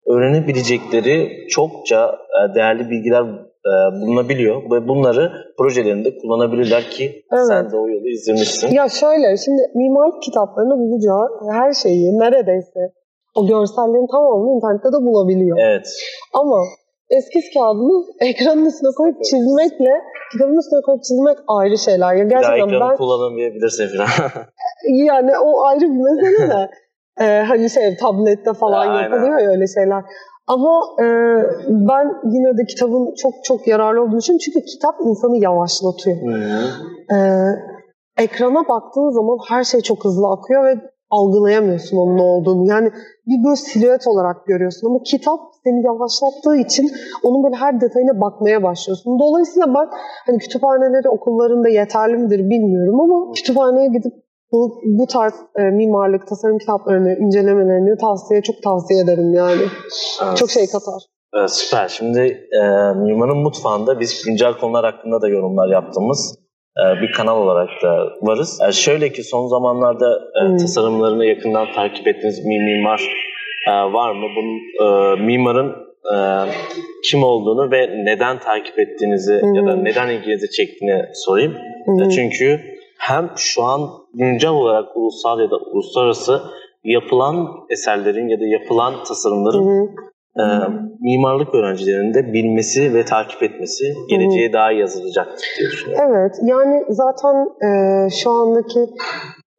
öğrenebilecekleri çokça e, değerli bilgiler e, bulunabiliyor ve bunları projelerinde kullanabilirler ki Evet. sen de o yolu izlemişsin. Ya şöyle şimdi mimarlık kitaplarında bulacağı her şeyi neredeyse o görsellerin tamamını internette de bulabiliyor. Evet. Ama eskiz kağıdını ekranın üstüne koyup çizmekle kitabın üstüne koyup çizmek ayrı şeyler. Ya gerçekten ben kullanamayabilirsin falan. yani o ayrı bir mesele de [laughs] Ee, hani şey tablette falan Aynen. yapılıyor ya öyle şeyler. Ama e, ben yine de kitabın çok çok yararlı olduğunu düşünüyorum. Çünkü kitap insanı yavaşlatıyor. Ee, ekrana baktığın zaman her şey çok hızlı akıyor ve algılayamıyorsun onun ne olduğunu. Yani bir böyle silüet olarak görüyorsun ama kitap seni yavaşlattığı için onun böyle her detayına bakmaya başlıyorsun. Dolayısıyla ben hani kütüphaneleri okullarında yeterli midir bilmiyorum ama kütüphaneye gidip bu, bu tarz e, mimarlık, tasarım kitaplarını, incelemelerini tavsiye çok tavsiye ederim yani. Evet. Çok şey katar. Evet, süper. Şimdi e, Mimarın Mutfağı'nda biz güncel konular hakkında da yorumlar yaptığımız e, bir kanal olarak da varız. E, şöyle ki son zamanlarda e, Hmm. tasarımlarını yakından takip ettiğiniz bir mimar e, var mı? Bunun e, mimarın e, kim olduğunu ve neden takip ettiğinizi ya da neden ilginizi çektiğini sorayım. Hı hı. E, çünkü hem şu an güncel olarak ulusal ya da uluslararası yapılan eserlerin ya da yapılan Hı tasarımların hı. e, mimarlık öğrencilerinin de bilmesi ve takip etmesi geleceğe daha iyi yazılacaktır diye düşünüyorum. Evet, yani zaten e, şu andaki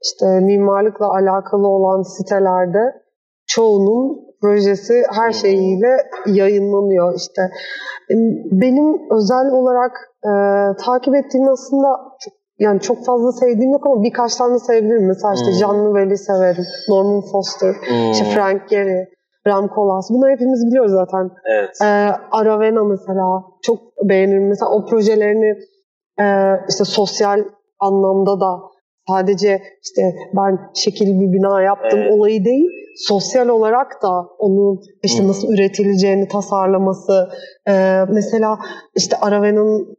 işte mimarlıkla alakalı olan sitelerde çoğunun projesi her şeyiyle yayınlanıyor. İşte e, benim özel olarak e, takip ettiğim aslında çok, yani çok fazla sevdiğim yok ama birkaç tane sevdiğim mesela işte Hmm. Jean Nouvel'i severim, Norman Foster, Hmm, işte Frank Gehry, Ram Koolhaas. Bunları hepimiz biliyoruz zaten. Evet. Ee, Aravena mesela çok beğenirim. Mesela o projelerini e, işte sosyal anlamda da sadece işte ben şekil bir bina yaptım Evet. olayı değil, sosyal olarak da onun işte nasıl üretileceğini tasarlaması, e, mesela işte Aravena'nın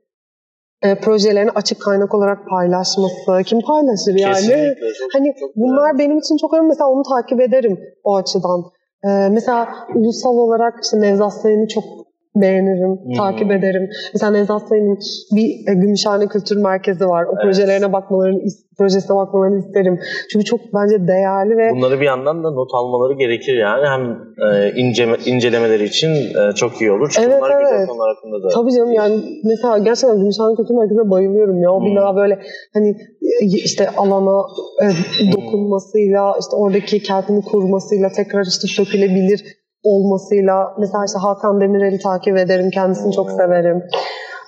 e, projelerini açık kaynak olarak paylaşması, kim paylaşır yani? Kesinlikle. Hani bunlar benim için çok önemli. Mesela onu takip ederim o açıdan. Ee, mesela ulusal olarak işte Nevzat Sayın'ı çok beğenirim, Hmm. takip ederim. Mesela Nevzat Sayın'ın bir e, Gümüşhane Kültür Merkezi var. O Evet. projelerine bakmalarını, projesine bakmalarını isterim. Çünkü çok bence değerli ve Bunları bir yandan da not almaları gerekir yani. Hem e, inceme, incelemeleri için e, çok iyi olur. Çünkü Evet, bunlar güzel evet. konular hakkında da. Tabii canım yani mesela gerçekten Gümüşhane Kültür Merkezi'ne bayılıyorum ya. O Hmm. bina böyle hani e, işte alana e, dokunmasıyla işte oradaki kendini kurmasıyla tekrar işte sökülebilir olmasıyla mesela işte Hakan Demirel'i takip ederim. Kendisini çok severim.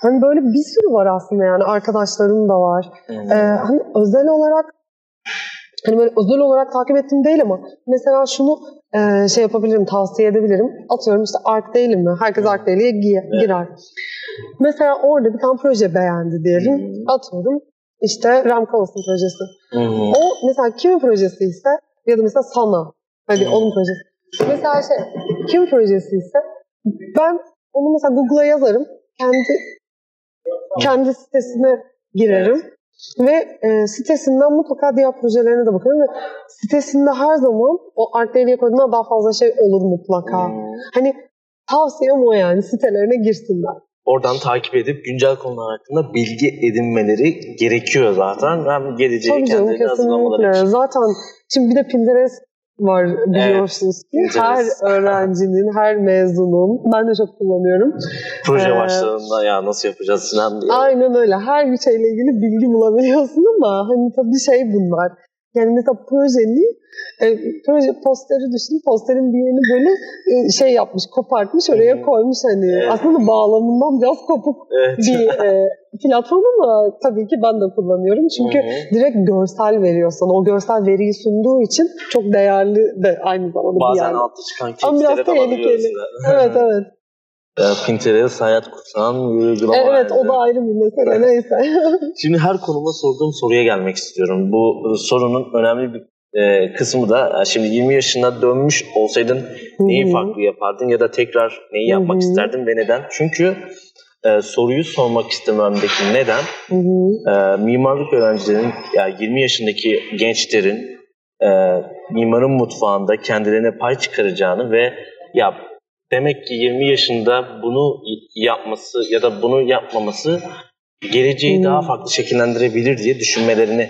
Hani böyle bir sürü var aslında yani arkadaşlarım da var. Ee, hani özel olarak hani böyle özel olarak takip ettiğim değil ama mesela şunu e, şey yapabilirim, tavsiye edebilirim. Atıyorum işte Art Daily mi? Herkes gi- Evet. girer. Mesela orada bir tane proje beğendi diyelim. Atıyorum işte Ram Kalas'ın projesi. O mesela kimin projesi ise ya da mesela Sana. Hadi onun projesi. Mesela şey kim projesi ise ben onu mesela Google'a yazarım. Kendi kendi sitesine girerim. Ve e, sitesinden mutlaka diğer projelerine de bakarım. Ve sitesinde her zaman o Art Daily'ye koyduğundan daha fazla şey olur mutlaka. Hmm. Hani tavsiyem o yani sitelerine girsinler. Oradan takip edip güncel konular hakkında bilgi edinmeleri gerekiyor zaten. Hem geleceği Tabii canım kendileri hazırlamaları için. Zaten şimdi bir de Pinterest var biliyorsunuz ki. Pinterest. Her [laughs] öğrencinin, her mezunun. Ben de çok kullanıyorum. Proje Ee, başlarında ya nasıl yapacağız Sinan diye. Aynen öyle. Her bir şeyle ilgili bilgi bulabiliyorsun ama hani tabii şey bunlar. Yani mesela projenin e, proje posteri düşün. Posterin bir yerini böyle e, şey yapmış, kopartmış, oraya koymuş hani. Evet. Aslında bağlamından biraz kopuk Evet. bir e, platform ama tabii ki ben de kullanıyorum. Çünkü Hı hı. direkt görsel veriyor sana. O görsel veriyi sunduğu için çok değerli de aynı zamanda bir Bazen yer. altta çıkan kekslere de. Evet evet. Pinterest hayat kurtaran bir uygulama. Evet o da ayrı bir mesele neyse. [laughs] Şimdi her konuma sorduğum soruya gelmek istiyorum. Bu sorunun önemli bir e, kısmı da e, şimdi 20 yaşına dönmüş olsaydın neyi Hı hı. farklı yapardın ya da tekrar neyi yapmak Hı hı. isterdin ve neden? Çünkü e, soruyu sormak istememdeki neden Hı hı. e, mimarlık öğrencilerinin yani 20 yaşındaki gençlerin e, mimarın mutfağında kendilerine pay çıkaracağını ve ya demek ki 20 yaşında bunu yapması ya da bunu yapmaması geleceği Hmm. daha farklı şekillendirebilir diye düşünmelerini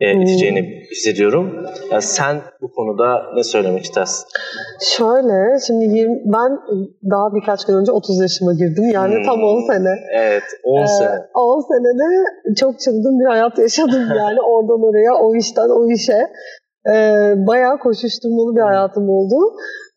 e, Hmm. iteceğini hissediyorum. Ya sen bu konuda ne söylemek istersin? Şöyle şimdi yirmi- ben daha birkaç gün önce 30 yaşıma girdim. Yani Hmm. tam 10 sene. Evet 10 Ee, sene. 10 senede çok çılgın bir hayat yaşadım [laughs] yani oradan oraya, o işten o işe. e, bayağı koşuşturmalı bir hayatım oldu.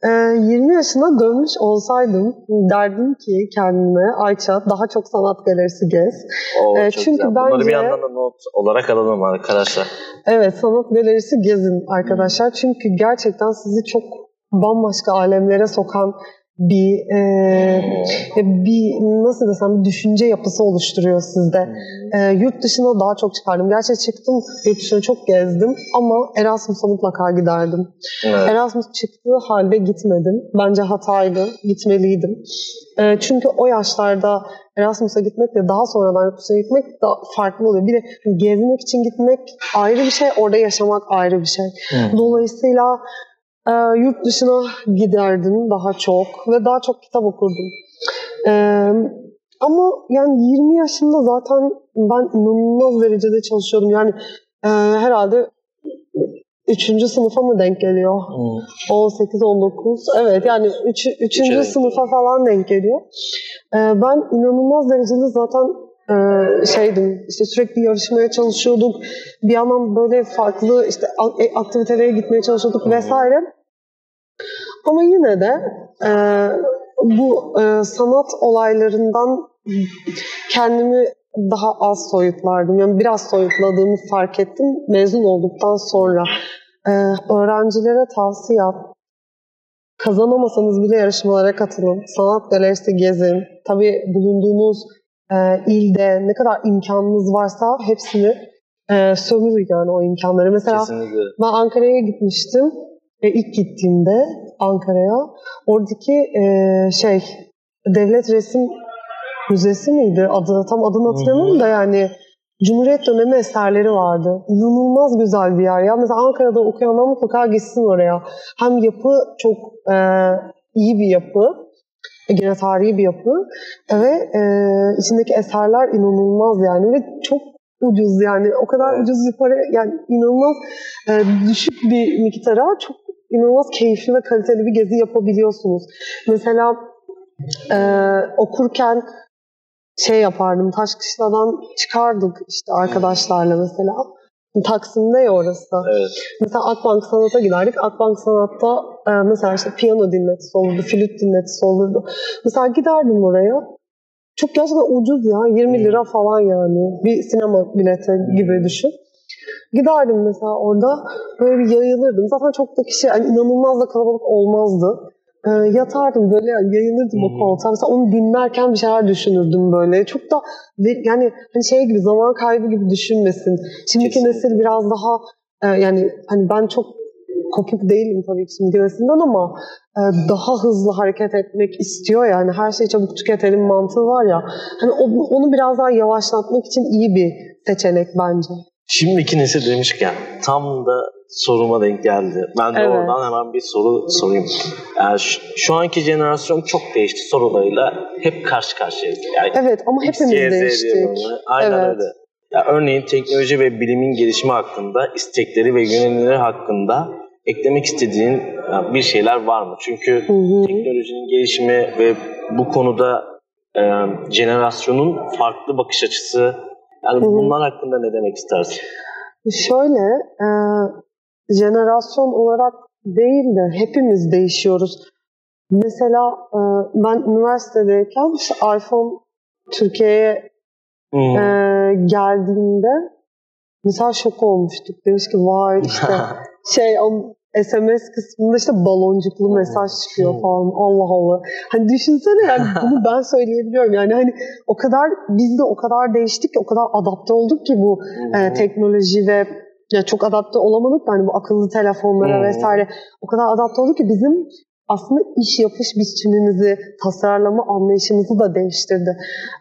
E, 20 yaşına dönmüş olsaydım derdim ki kendime Ayça daha çok sanat galerisi gez. Oo, E, çünkü güzel. Bunları bence- bir yandan da not olarak alalım arkadaşlar. Evet sanat galerisi gezin arkadaşlar. Çünkü gerçekten sizi çok bambaşka alemlere sokan bir e, bir nasıl desem bir düşünce yapısı oluşturuyor sizde. E, yurt dışına daha çok çıkardım. Gerçi çıktım yurt dışına çok gezdim ama Erasmus'a mutlaka giderdim. Evet. Erasmus çıktığı halde gitmedim. Bence hataydı. Gitmeliydim. E, çünkü o yaşlarda Erasmus'a gitmekle daha sonradan yurt dışına gitmek daha farklı oluyor. Bir de gezmek için gitmek ayrı bir şey, orada yaşamak ayrı bir şey. Hı. Dolayısıyla e, yurt dışına giderdim daha çok ve daha çok kitap okurdum. E, ama yani 20 yaşında zaten ben inanılmaz derecede çalışıyordum. Yani e, herhalde 3. sınıfa mı denk geliyor? Hı. 18-19. Evet yani 3. Üçe denk sınıfa falan denk geliyor. Ee, ben inanılmaz derecede zaten e, şeydim işte sürekli yarışmaya çalışıyorduk. Bir yandan böyle farklı işte e, aktivitelere gitmeye çalışıyorduk vesaire. Ama yine de e, bu e, sanat olaylarından kendimi daha az soyutlardım. Yani biraz soyutladığımı fark ettim mezun olduktan sonra. Ee, öğrencilere tavsiye kazanamasanız bile yarışmalara katılın. Sanat galerisi gezin. Tabii bulunduğunuz e, ilde ne kadar imkanınız varsa hepsini e, sömürün yani o imkanları. Mesela Kesinlikle. ben Ankara'ya gitmiştim. E, ilk gittiğimde Ankara'ya. Oradaki e, şey Devlet Resim Müzesi miydi adı? Tam adını hatırlamıyorum da yani Cumhuriyet dönemi eserleri vardı. İnanılmaz güzel bir yer. Ya mesela Ankara'da okuyanlar mutlaka gitsin oraya. Hem yapı çok e, iyi bir yapı. E, Gene tarihi bir yapı. Ve e, içindeki eserler inanılmaz yani. Ve çok ucuz yani. O kadar ucuz bir para yani inanılmaz e, düşük bir miktara çok inanılmaz keyifli ve kaliteli bir gezi yapabiliyorsunuz. Mesela e, okurken şey yapardım. Taşkışla'dan çıkardık işte arkadaşlarla mesela. Taksim'de ya orası. Evet. Mesela Akbank Sanat'a giderdik. Akbank Sanat'ta e, mesela işte piyano dinletisi olurdu, flüt dinletisi olurdu. Mesela giderdim oraya. Çok gerçekten ucuz ya. 20 lira falan yani. Bir sinema bileti gibi düşün. Giderdim mesela orada böyle bir yayılırdım. Zaten çok da kişi yani inanılmaz da kalabalık olmazdı. Ee, yatardım böyle yani yayılırdım o Hmm. koltuğa. Mesela onu dinlerken bir şeyler düşünürdüm böyle. Çok da yani hani şey gibi zaman kaybı gibi düşünmesin. Şimdiki Kesinlikle. nesil biraz daha e, yani hani ben çok kopuk değilim tabii ki şimdiki nesilden ama e, daha hızlı hareket etmek istiyor yani her şeyi çabuk tüketelim mantığı var ya. Hani o- onu biraz daha yavaşlatmak için iyi bir seçenek bence. Şimdiki nesil demişken tam da soruma denk geldi. Ben de Evet. oradan hemen bir soru sorayım. Yani şu, şu anki jenerasyon çok değişti sorularıyla hep karşı karşıyayız. Yani Evet ama hepimiz X, değiştik. Aynen Evet. öyle. Ya örneğin teknoloji ve bilimin gelişimi hakkında, istekleri ve yönelimleri hakkında eklemek istediğin bir şeyler var mı? Çünkü Hı hı. teknolojinin gelişimi ve bu konuda e, jenerasyonun farklı bakış açısı yani Hı hı. bunlar hakkında ne demek istersin? Şöyle, e, jenerasyon olarak değil de hepimiz değişiyoruz. Mesela e, ben üniversitedeyken işte iPhone Türkiye'ye e, geldiğinde mesela şok olmuştuk. Demiş ki vay işte [laughs] şey o SMS kısmında işte baloncuklu mesaj çıkıyor falan. Allah Allah. Hani düşünsene yani [laughs] bunu ben söyleyebiliyorum. Yani hani o kadar biz de o kadar değiştik ki o kadar adapte olduk ki bu e, teknoloji ve ya çok adapte olamadık da hani bu akıllı telefonlara vesaire o kadar adapte olduk ki bizim aslında iş yapış biçimimizi, tasarlama anlayışımızı da değiştirdi.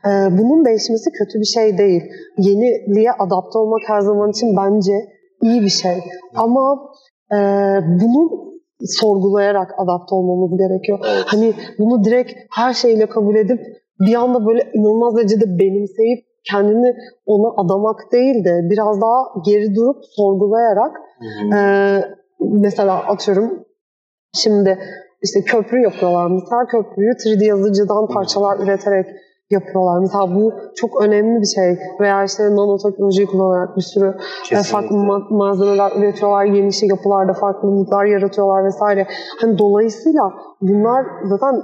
Ee, bunun değişmesi kötü bir şey değil. Yeniliğe adapte olmak her zaman için bence iyi bir şey. Ama e, bunu sorgulayarak adapte olmamız gerekiyor. Evet. Hani bunu direkt her şeyle kabul edip bir anda böyle inanılmaz derecede benimseyip kendini ona adamak değil de biraz daha geri durup sorgulayarak ee, mesela atıyorum şimdi işte köprü yapıyorlar mesela köprüyü 3D yazıcıdan parçalar üreterek yapıyorlar. Mesela bu çok önemli bir şey. Veya işte nanoteknolojiyi kullanarak bir sürü e, Kesinlikle. farklı ma- malzemeler üretiyorlar, yeni şey yapılarda farklılıklar yaratıyorlar vesaire. Hani dolayısıyla bunlar zaten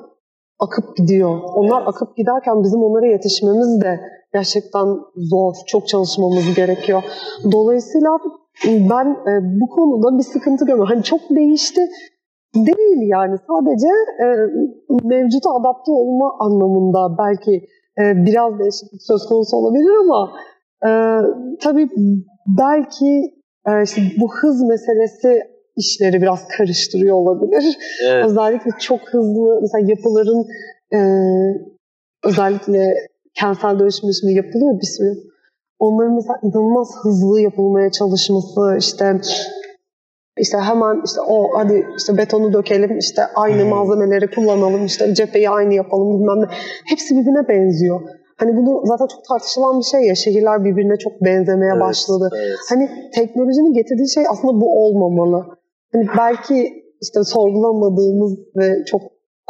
akıp gidiyor. Onlar akıp giderken bizim onlara yetişmemiz de gerçekten zor. Çok çalışmamız gerekiyor. Dolayısıyla ben e, bu konuda bir sıkıntı görmüyorum. Hani çok değişti değil yani. Sadece e, mevcuta adapte olma anlamında belki e, biraz değişiklik söz konusu olabilir ama e, tabii belki e, işte bu hız meselesi işleri biraz karıştırıyor olabilir. Evet. Özellikle çok hızlı mesela yapıların e, özellikle kentsel dönüşüm şimdi yapılıyor bir sürü. Onların mesela inanılmaz hızlı yapılmaya çalışması işte işte hemen işte o hadi işte betonu dökelim işte aynı Hmm. malzemeleri kullanalım işte cepheyi aynı yapalım bilmem ne. Hepsi birbirine benziyor. Hani bunu zaten çok tartışılan bir şey ya şehirler birbirine çok benzemeye Evet, başladı. evet. Hani teknolojinin getirdiği şey aslında bu olmamalı. Hani belki işte sorgulamadığımız ve çok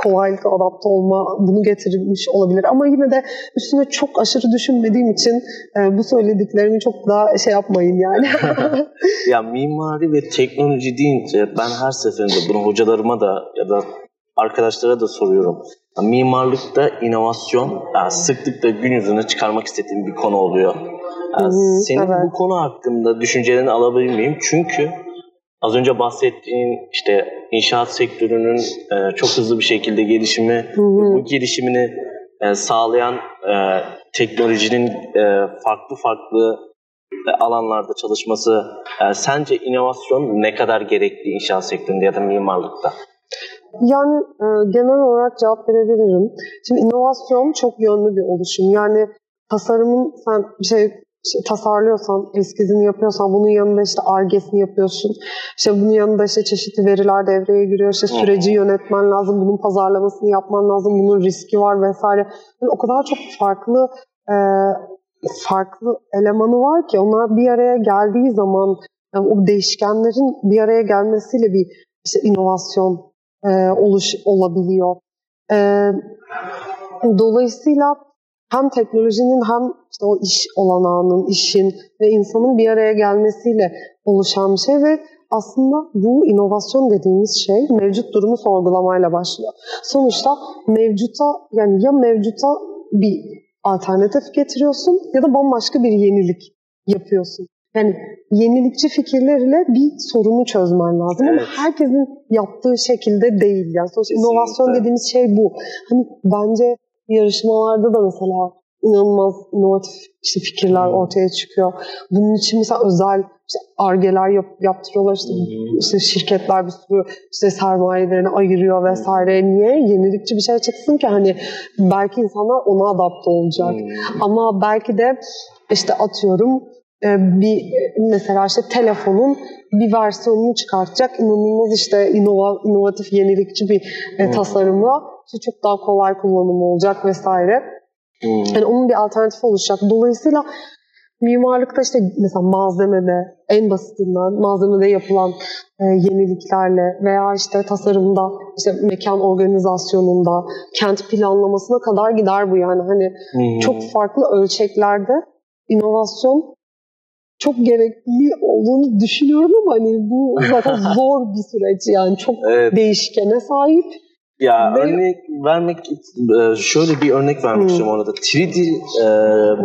kolaylıkla adapte olma bunu getirmiş olabilir. Ama yine de üstüne çok aşırı düşünmediğim için e, bu söylediklerimi çok daha şey yapmayın yani. [laughs] [laughs] Ya mimari ve teknoloji deyince ben her seferinde bunu hocalarıma da ya da arkadaşlara da soruyorum. Mimarlıkta inovasyon ya sıklıkla gün yüzüne çıkarmak istediğim bir konu oluyor. Ya Hı hı, senin evet. bu konu hakkında düşüncelerini alabilir miyim? Çünkü az önce bahsettiğin işte inşaat sektörünün e, çok hızlı bir şekilde gelişimi, Hı hı. bu gelişimini e, sağlayan e, teknolojinin e, farklı farklı e, alanlarda çalışması e, sence inovasyon ne kadar gerekli inşaat sektöründe ya da mimarlıkta? Yani e, genel olarak cevap verebilirim. Şimdi inovasyon çok yönlü bir oluşum. Yani tasarımın sen şey işte tasarlıyorsan, eskizini yapıyorsan bunun yanında işte argesini yapıyorsun. İşte bunun yanında işte çeşitli veriler devreye giriyor. İşte süreci yönetmen lazım, bunun pazarlamasını yapman lazım, bunun riski var vesaire. Yani o kadar çok farklı e, farklı elemanı var ki onlar bir araya geldiği zaman yani o değişkenlerin bir araya gelmesiyle bir işte inovasyon e, oluş olabiliyor. E, dolayısıyla hem teknolojinin hem işte o iş olanağının, işin ve insanın bir araya gelmesiyle oluşan bir şey ve aslında bu inovasyon dediğimiz şey mevcut durumu sorgulamayla başlıyor. Sonuçta mevcuta yani ya mevcuta bir alternatif getiriyorsun ya da bambaşka bir yenilik yapıyorsun. Yani yenilikçi fikirlerle bir sorunu çözmen lazım ama Evet. herkesin yaptığı şekilde değil. Yani sonuçta Kesinlikle. inovasyon dediğimiz şey bu. Hani bence yarışmalarda da mesela inanılmaz inovatif işte fikirler Hmm. ortaya çıkıyor. Bunun için mesela özel işte argeler yap, yaptırıyorlar işte, Hmm. işte şirketler bir sürü işte sermayelerini ayırıyor vesaire. Niye? Yenilikçi bir şey çıksın ki hani belki insanlar ona adapte olacak. Hmm. Ama belki de işte atıyorum e, bir mesela işte telefonun bir versiyonunu çıkartacak inanılmaz işte inova, inovatif yenilikçi bir e, Hmm. tasarımla işte çok daha kolay kullanımı olacak vesaire. Hmm. Yani onun bir alternatifi oluşacak. Dolayısıyla mimarlıkta işte mesela malzemede en basitinden malzemede yapılan e, yeniliklerle veya işte tasarımda işte mekan organizasyonunda kent planlamasına kadar gider bu yani hani Hmm. çok farklı ölçeklerde inovasyon çok gerekli olduğunu düşünüyorum ama hani bu zaten [laughs] zor bir süreç yani çok Evet. değişkene sahip. Ya Ve- örnek vermek e, şöyle bir örnek vermek Hmm. istiyorum orada. 3D e,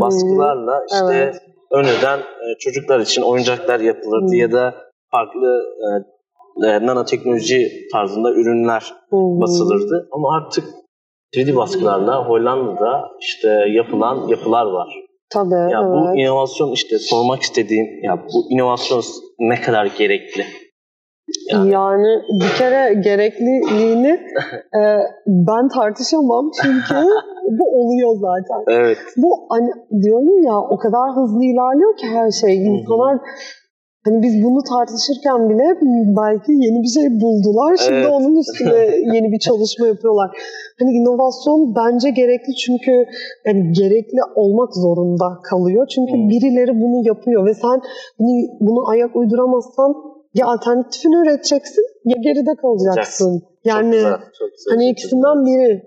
baskılarla işte Evet. önceden e, çocuklar için oyuncaklar yapılırdı Hmm. ya da farklı e, e, nanoteknoloji tarzında ürünler Hmm. basılırdı. Ama artık 3D baskılarla Hollanda'da işte yapılan yapılar var. Tabii Ya evet. bu inovasyon işte sormak istediğim ya bu inovasyon ne kadar gerekli? Yani, Yani- bir kere gerekliliğini [laughs] e, ben tartışamam çünkü [laughs] bu oluyor zaten. Evet. Bu hani diyorum ya o kadar hızlı ilerliyor ki her şey. İnsanlar hani biz bunu tartışırken bile belki yeni bir şey buldular. Şimdi Evet. onun üstüne [laughs] yeni bir çalışma yapıyorlar. Hani inovasyon bence gerekli çünkü yani gerekli olmak zorunda kalıyor. Çünkü Hmm. birileri bunu yapıyor ve sen bunu, bunu ayak uyduramazsan ya alternatifini üreteceksin ya geride kalacaksın. Çok Yani güzel, çok güzel. hani ikisinden biri.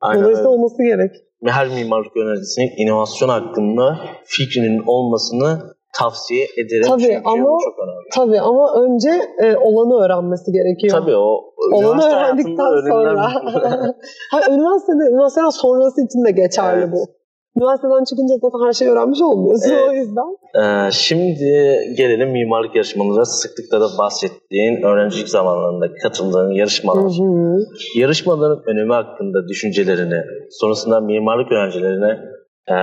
Aynen Dolayısıyla öyle. olması gerek. Her mimarlık öğrencisinin inovasyon hakkında fikrinin olmasını tavsiye ederim. Tabii, Çünkü ama- çok önemli. Tabii ama önce e, olanı öğrenmesi gerekiyor. Tabii o Olanı öğrendikten sonra. [laughs] [laughs] ha, üniversitede, üniversiteden sonrası için de geçerli Evet. bu. Üniversiteden çıkınca zaten her şeyi öğrenmiş olmuyorsun Evet. o yüzden. Ee, şimdi gelelim mimarlık yarışmalarına. Sıklıkla da bahsettiğin öğrencilik zamanlarında katıldığın yarışmalar. Hı hı. Yarışmaların önemi hakkında düşüncelerini, sonrasında mimarlık öğrencilerine e,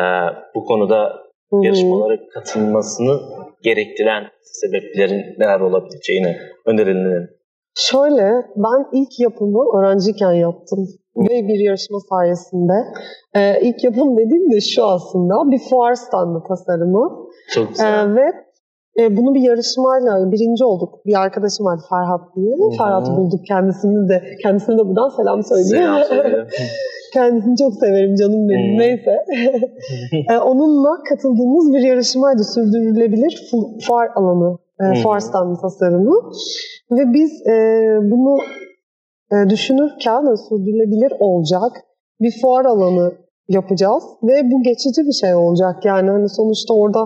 bu konuda Hı hı. yarışmalara katılmasını gerektiren sebeplerin neler olabileceğini önerilerini. Şöyle, ben ilk yapımı öğrenciyken yaptım. Ve bir yarışma sayesinde. Ee, ilk yapım dediğim de şu aslında. Bir fuar standı tasarımı. Çok güzel. Ee, ve e, bunu bir yarışmayla birinci olduk. Bir arkadaşım vardı Ferhat diye. hı. Ferhat'ı bulduk kendisini de. Kendisine de buradan selam söyleyeyim. Selam söyle. [laughs] Kendisini çok severim canım benim. Hmm. Neyse. Ee, [laughs] onunla katıldığımız bir yarışmaydı. Sürdürülebilir fuar alanı. E, Hmm. fuar standı tasarımı. Ve biz e, bunu e, düşünürken e, sürdürülebilir olacak bir fuar alanı yapacağız. Ve bu geçici bir şey olacak. Yani hani sonuçta orada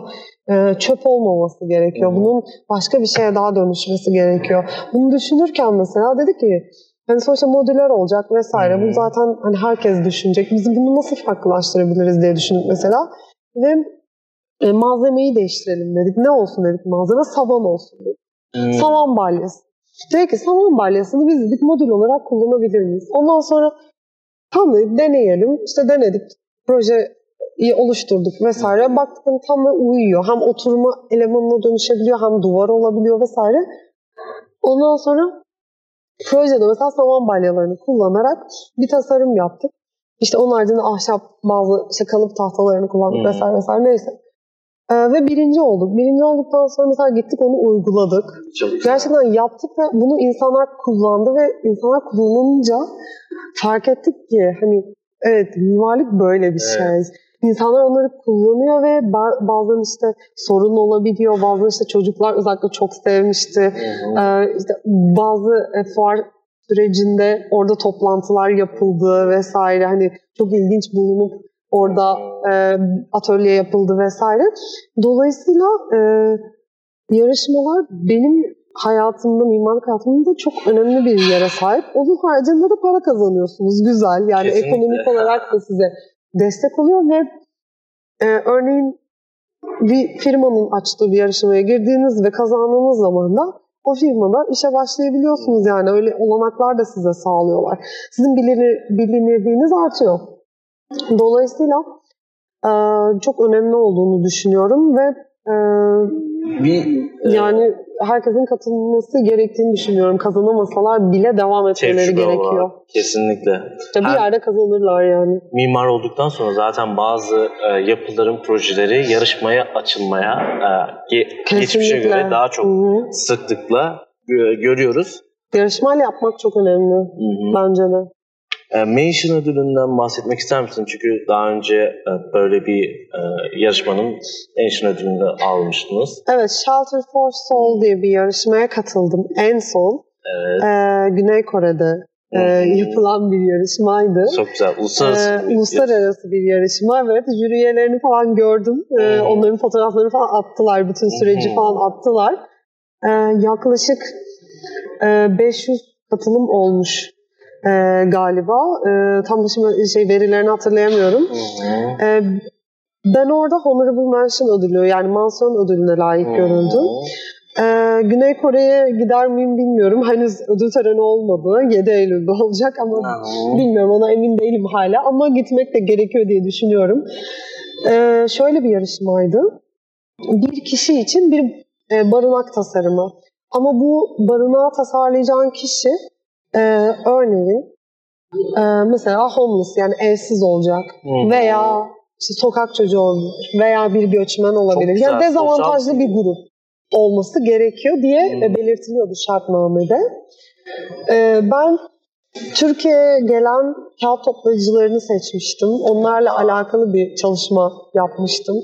e, çöp olmaması gerekiyor. Hı. Bunun başka bir şeye daha dönüşmesi gerekiyor. Bunu düşünürken mesela dedi ki Hani sonuçta modüler olacak vesaire. Hı. Bu zaten hani herkes düşünecek. Biz bunu nasıl farklılaştırabiliriz diye düşündük mesela. Ve e, malzemeyi değiştirelim dedik. Ne olsun dedik malzeme? Savan olsun dedik. Hmm. Savan balyası. Dedi ki savan balyasını biz dedik modül olarak kullanabilir miyiz? Ondan sonra tam dedik deneyelim. İşte denedik. Projeyi oluşturduk vesaire. Baktık hani tam ve uyuyor. Hem oturma elemanına dönüşebiliyor hem duvar olabiliyor vesaire. Ondan sonra projede mesela saman balyalarını kullanarak bir tasarım yaptık. İşte onun haricinde ahşap bazı işte kalıp tahtalarını kullandık Hmm. vesaire vesaire neyse. Ee, ve birinci olduk. Birinci olduktan sonra mesela gittik onu uyguladık. Çok güzel. Gerçekten yaptık ve bunu insanlar kullandı ve insanlar kullanınca fark ettik ki hani evet mimarlık böyle bir Evet. şey. İnsanlar onları kullanıyor ve ba- bazen işte sorun olabiliyor. Bazen işte çocuklar özellikle çok sevmişti. Ee, işte bazı e, fuar sürecinde orada toplantılar yapıldı vesaire. Hani çok ilginç bulunup orada e, atölye yapıldı vesaire. Dolayısıyla e, yarışmalar benim hayatımda, mimarlık hayatımda çok önemli bir yere sahip. Onun haricinde de para kazanıyorsunuz. Güzel. Yani Kesinlikle. ekonomik olarak da size destek oluyor ve e, örneğin bir firmanın açtığı bir yarışmaya girdiğiniz ve kazandığınız zaman da o firmada işe başlayabiliyorsunuz yani öyle olanaklar da size sağlıyorlar. Sizin bilinir, bilinirliğiniz artıyor. Dolayısıyla e, çok önemli olduğunu düşünüyorum ve e, Bir e, yani herkesin katılması gerektiğini düşünüyorum. Kazanamasalar bile devam etmeleri tecrübe gerekiyor. olarak kesinlikle. İşte bir Her- yerde kazanırlar yani. Mimar olduktan sonra zaten bazı e, yapıların projeleri yarışmaya açılmaya e, ge- geçmişe göre daha çok Hı hı. sıklıkla e, görüyoruz. Yarışmayla yapmak çok önemli Hı hı. bence de. E, Mention ödülünden bahsetmek ister misin? Çünkü daha önce e, böyle bir e, yarışmanın Mention ödülünü almıştınız. Evet, Shelter for Soul diye bir yarışmaya katıldım en son. Evet. Ee, Güney Kore'de e, yapılan bir yarışmaydı. Çok güzel. Uluslararası. Ee, bir- uluslararası bir yarışma. Evet, jüri üyelerini falan gördüm. Ee, onların fotoğraflarını falan attılar. Bütün süreci falan attılar. Ee, yaklaşık e, 500 katılım olmuş e, galiba. E, tam da şimdi şey verilerini hatırlayamıyorum. Ee, ben orada Honorable Mention ödülü yani mansiyon ödülüne layık Hı hı. görüldüm. Ee, Güney Kore'ye gider miyim bilmiyorum. Henüz ödül töreni olmadı. 7 Eylül'de olacak ama Hı hı. bilmiyorum ona emin değilim hala. Ama gitmek de gerekiyor diye düşünüyorum. Ee, şöyle bir yarışmaydı. Bir kişi için bir e, barınak tasarımı. Ama bu barınağı tasarlayacağın kişi e, örneğin e, mesela homeless yani evsiz olacak hı. veya işte sokak çocuğu olabilir veya bir göçmen olabilir. güzel, Yani dezavantajlı sosyal- bir grup olması gerekiyor diye Hmm. belirtiliyordu şartnamede. E, ben Türkiye'ye gelen kağıt toplayıcılarını seçmiştim. Onlarla alakalı bir çalışma yapmıştım.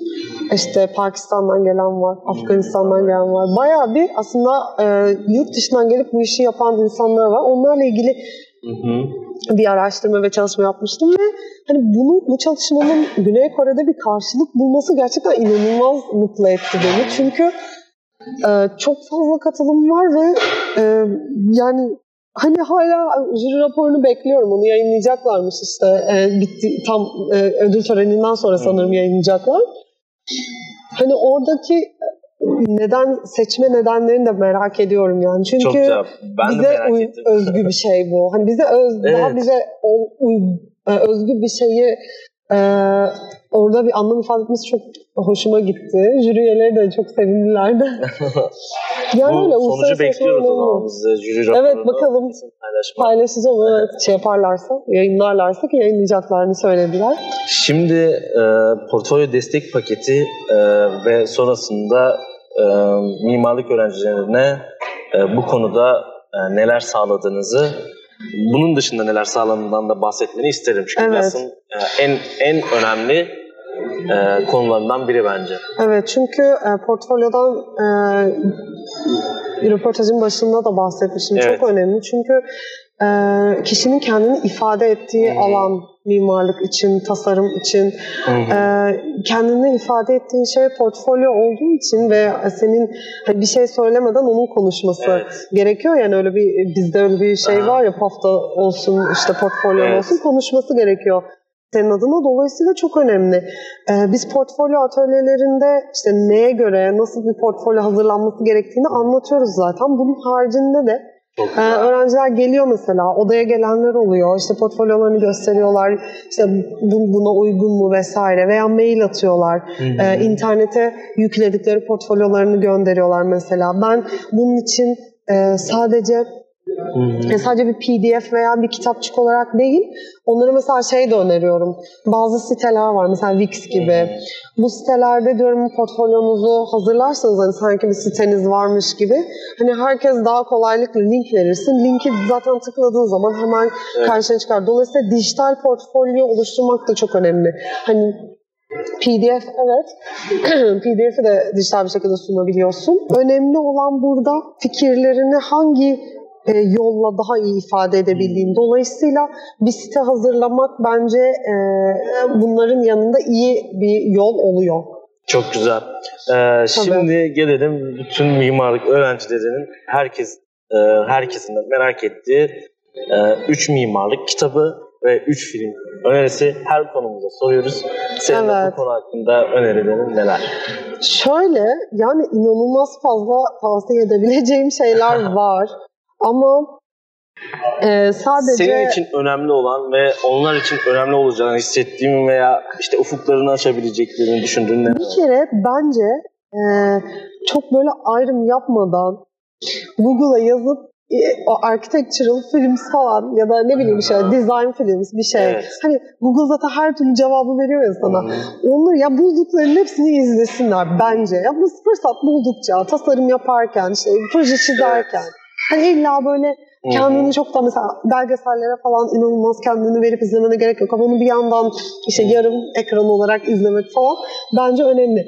İşte Pakistan'dan gelen var, Afganistan'dan gelen var. Bayağı bir aslında e, yurt dışından gelip bu işi yapan insanlar var. Onlarla ilgili Hı hı. bir araştırma ve çalışma yapmıştım ve hani bunu bu çalışmanın Güney Kore'de bir karşılık bulması gerçekten inanılmaz mutlu etti beni. Çünkü e, çok fazla katılım var ve e, yani hani hala jüri raporunu bekliyorum. Onu yayınlayacaklarmış işte. E, bitti tam e, ödül töreninden sonra sanırım yayınlayacaklar. Hani oradaki neden seçme nedenlerini de merak ediyorum yani. Çünkü Çok güzel. Ben de bize merak uy- ettim. özgü bir şey bu. Hani bize öz, daha Evet. bize o- uy- e, özgü bir şeyi e, orada bir anlam ifade etmesi çok hoşuma gitti. Jüri üyeleri de çok sevindiler de. [laughs] yani öyle sonucu bekliyoruz o zaman biz jüri raporunu. Evet bakalım paylaşacağım. Evet, şey yaparlarsa, yayınlarlarsa ki yayınlayacaklarını söylediler. Şimdi e, portfolyo destek paketi e, ve sonrasında e, mimarlık öğrencilerine e, bu konuda e, neler sağladığınızı bunun dışında neler sağlandığından da bahsetmeni isterim. Çünkü Evet. Yas'ın e, en en önemli e, konularından biri bence. Evet çünkü e, portfolyodan e, röportajın başında da bahsetmiştim. Evet. Çok önemli çünkü e, kişinin kendini ifade ettiği Hmm. alan mimarlık için, tasarım için e, kendini ifade ettiğin şey portfolyo olduğu için ve senin hani bir şey söylemeden onun konuşması Evet. gerekiyor. Yani öyle bir bizde öyle bir şey Aha. var ya pafta olsun işte portfolyo Evet. olsun konuşması gerekiyor senin adına. Dolayısıyla çok önemli. Ee, biz portfolyo atölyelerinde işte neye göre, nasıl bir portfolyo hazırlanması gerektiğini anlatıyoruz zaten. Bunun haricinde de E, güzel. öğrenciler geliyor mesela, odaya gelenler oluyor. İşte portfolyolarını gösteriyorlar. İşte bu, buna uygun mu vesaire veya mail atıyorlar. Hı hı. Ee, internete yükledikleri portfolyolarını gönderiyorlar mesela. Ben bunun için e, sadece Hı. e, sadece bir PDF veya bir kitapçık olarak değil, onlara mesela şey de öneriyorum. Bazı siteler var mesela Wix gibi. Bu sitelerde diyorum portfolyonuzu hazırlarsanız hani sanki bir siteniz varmış gibi. Hani herkes daha kolaylıkla link verirsin. Linki zaten tıkladığın zaman hemen Evet. karşına çıkar. Dolayısıyla dijital portfolyo oluşturmak da çok önemli. Hani PDF evet. [clears throat] PDF'i de dijital bir şekilde sunabiliyorsun. Önemli olan burada fikirlerini hangi e, yolla daha iyi ifade edebildiğin. Dolayısıyla bir site hazırlamak bence e, bunların yanında iyi bir yol oluyor. Çok güzel. Ee, şimdi gelelim bütün mimarlık öğrencilerinin herkes e, herkesin de merak ettiği 3 mimarlık kitabı ve 3 film önerisi her konumuza soruyoruz. Senin Evet. bu konu hakkında önerilerin neler? Şöyle yani inanılmaz fazla tavsiye edebileceğim şeyler [laughs] var. Ama e, sadece Senin için önemli olan ve onlar için önemli olacağını hissettiğin veya işte ufuklarını açabileceklerini düşündüğün neler? Bir kere bence e, çok böyle ayrım yapmadan Google'a yazıp e, o architectural films falan ya da ne bileyim işte design films bir şey. Evet. Hani Google zaten her türlü cevabı veriyor ya sana. Onları ya bulduklarının hepsini izlesinler bence. Ya bu fırsat buldukça tasarım yaparken işte proje çizerken hani illa böyle kendini çok da mesela belgesellere falan inanılmaz kendini verip izlemene gerek yok. Ama onu bir yandan işte yarım ekran olarak izlemek falan bence önemli.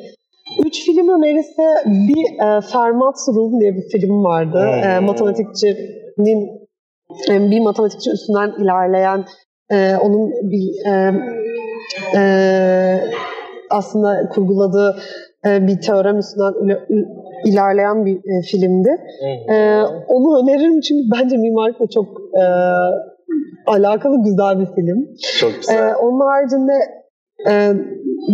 Üç film önerisi bir e, Fermat Rule diye bir film vardı. E, matematikçinin e, bir matematikçi üstünden ilerleyen e, onun bir e, e, aslında kurguladığı e, bir teorem üstünden ilerleyen bir e, filmdi. E, onu öneririm çünkü [laughs] bence mimarlıkla çok e, alakalı güzel bir film. Çok güzel. Ee, onun haricinde e,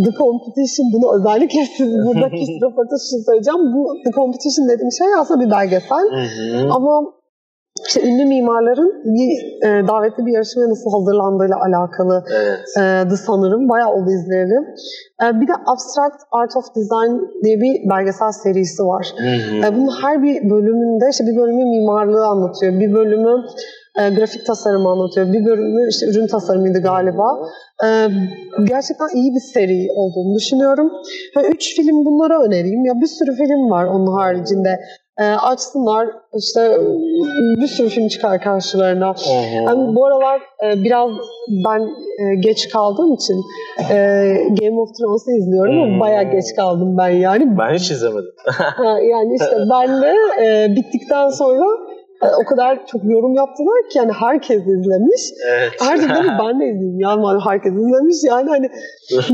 The Competition bunu özellikle [laughs] siz buradaki [laughs] röportaj için söyleyeceğim. Bu The Competition dediğim şey aslında bir belgesel. Hı hı. Ama işte ünlü mimarların bir e, davetli bir yarışmaya nasıl hazırlandığıyla alakalı Evet. e, sanırım. Bayağı oldu izleyelim. E, bir de Abstract Art of Design diye bir belgesel serisi var. Hı hı. E, bunun her bir bölümünde işte bir bölümü mimarlığı anlatıyor. Bir bölümü e, grafik tasarımı anlatıyor. Bir bölümü işte ürün tasarımıydı galiba. E, gerçekten iyi bir seri olduğunu düşünüyorum. Ve üç film bunlara önereyim. Ya bir sürü film var onun haricinde. E, açsınlar işte bir sürü film çıkar karşılarına. Yani bu aralar e, biraz ben e, geç kaldığım için e, Game of Thrones'u izliyorum Hmm. ama bayağı geç kaldım ben yani. Ben hiç izlemedim. Ha, yani işte [laughs] ben de e, bittikten sonra o kadar çok yorum yaptılar ki yani herkes izlemiş. Evet. Herkes [laughs] demiş ben de izleyeyim ya madem herkes izlemiş yani hani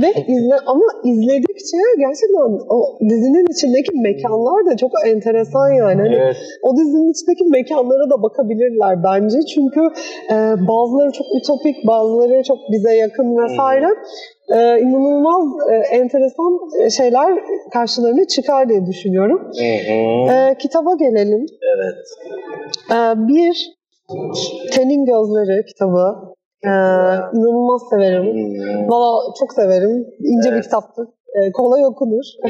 ve izle ama izledikçe gerçekten o dizinin içindeki mekanlar da çok enteresan yani. Hani evet. o dizinin içindeki mekanlara da bakabilirler bence. Çünkü e, bazıları çok ütopik, bazıları çok bize yakın vesaire. E, inanılmaz e, enteresan şeyler karşılarına çıkar diye düşünüyorum. Hı hı. E, kitaba gelelim. Evet. E, bir, Tenin Gözleri kitabı. E, inanılmaz severim. Valla çok severim. İnce bir Evet. kitaptır. E, kolay okunur. [laughs]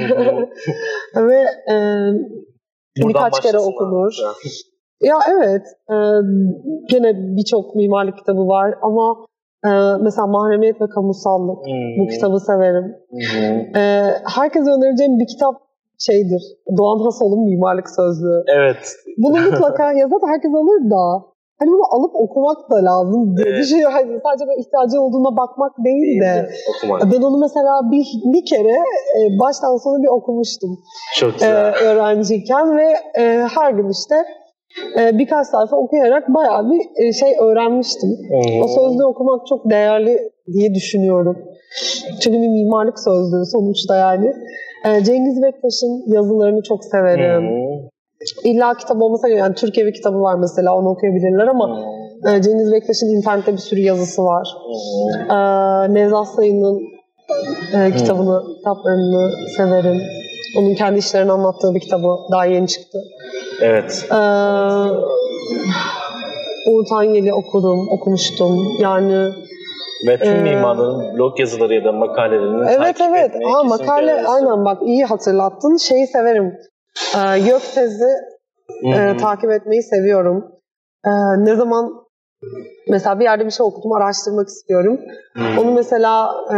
Ve e, birkaç kere okunur. Ya evet. E, gene birçok mimarlık kitabı var ama e, mesela Mahremiyet ve Kamusallık. Hı Bu kitabı severim. Hı hı. E, herkese önereceğim bir kitap şeydir. Doğan Hasol'un Mimarlık Sözlüğü. Evet. Bunu mutlaka [laughs] ya zaten herkes alır da hani bunu alıp okumak da lazım diye Evet. düşünüyorum. Hani sadece böyle ihtiyacı olduğuna bakmak değil de. Okumak. Ben onu mesela bir, bir kere e, baştan sona bir okumuştum Çok e, güzel. öğrenciyken ve e, her gün işte e, birkaç sayfa okuyarak bayağı bir e, şey öğrenmiştim. Hı. O sözlüğü okumak çok değerli diye düşünüyorum. Çünkü bir mimarlık sözlüğü sonuçta yani. E, Cengiz Bektaş'ın yazılarını çok severim. Hı İlla kitap olmasa yani Türk Evi kitabı var mesela onu okuyabilirler ama e, Cengiz Bektaş'ın internette bir sürü yazısı var. E, Nevzat Sayın'ın e, kitabını, kitaplarını severim. Onun kendi işlerini anlattığı bir kitabı daha yeni çıktı. Evet. E, Uğur Tanyeli okudum, okumuştum. Yani Ve tüm Ee, mimarların blog yazıları ya da makalelerini evet takip evet. etmeyi Ha, makale öneririz. aynen bak iyi hatırlattın. Şeyi severim. E, Göktez'i Hı hı. e, takip etmeyi seviyorum. E, ne zaman mesela bir yerde bir şey okudum, araştırmak istiyorum. Hı. Onu mesela e,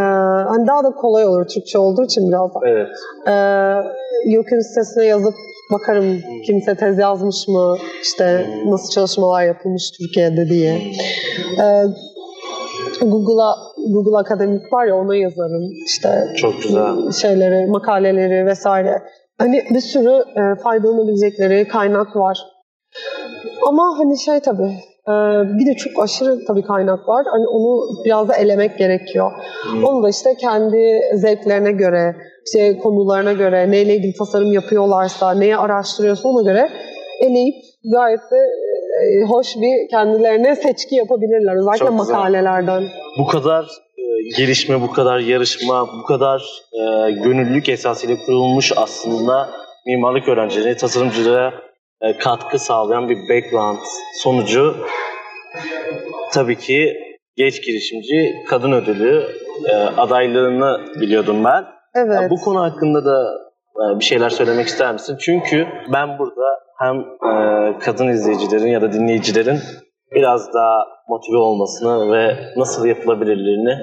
hani daha da kolay olur Türkçe olduğu için biraz da. Evet. E, YÖK'ün sitesine yazıp bakarım kimse tez yazmış mı, işte nasıl çalışmalar yapılmış Türkiye'de diye. E, Google'a Google Akademik var ya ona yazarım işte Çok güzel. şeyleri, makaleleri vesaire. Hani bir sürü e, faydalanabilecekleri kaynak var. Ama hani şey tabii bir de çok aşırı tabii kaynak var. Hani onu biraz da elemek gerekiyor. Hı. Onu da işte kendi zevklerine göre, işte konularına göre, neyle ilgili tasarım yapıyorlarsa, neyi araştırıyorsa ona göre eleyip gayet de e, hoş bir kendilerine seçki yapabilirler. Özellikle Çok güzel. makalelerden. Bu kadar e, gelişme, bu kadar yarışma, bu kadar e, gönüllülük esasıyla kurulmuş aslında mimarlık öğrencileri, tasarımcılara e, katkı sağlayan bir background sonucu tabii ki genç girişimci kadın ödülü e, adaylığını biliyordum ben. Evet. Bu konu hakkında da e, bir şeyler söylemek ister misin? Çünkü ben burada hem e, kadın izleyicilerin ya da dinleyicilerin biraz daha motive olmasını ve nasıl yapılabilirlerini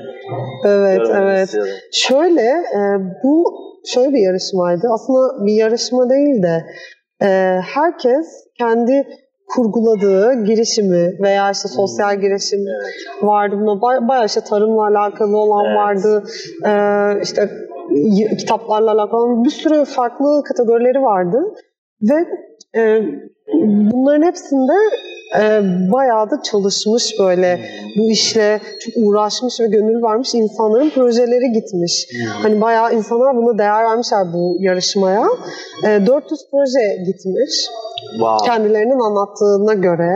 Evet, evet. istiyorum. Şöyle, e, bu şöyle bir yarışmaydı. Aslında bir yarışma değil de e, herkes kendi kurguladığı girişimi veya işte sosyal Hmm. girişim vardı. Buna bay- bayağı işte tarımla alakalı olan Evet. vardı. E, işte kitaplarla alakalı olan bir sürü farklı kategorileri vardı. Ve e, bunların hepsinde e, bayağı da çalışmış böyle bu işle çok uğraşmış ve gönül vermiş insanların projeleri gitmiş. Hani bayağı insanlar buna değer vermişler bu yarışmaya. E, 400 proje gitmiş Wow. kendilerinin anlattığına göre.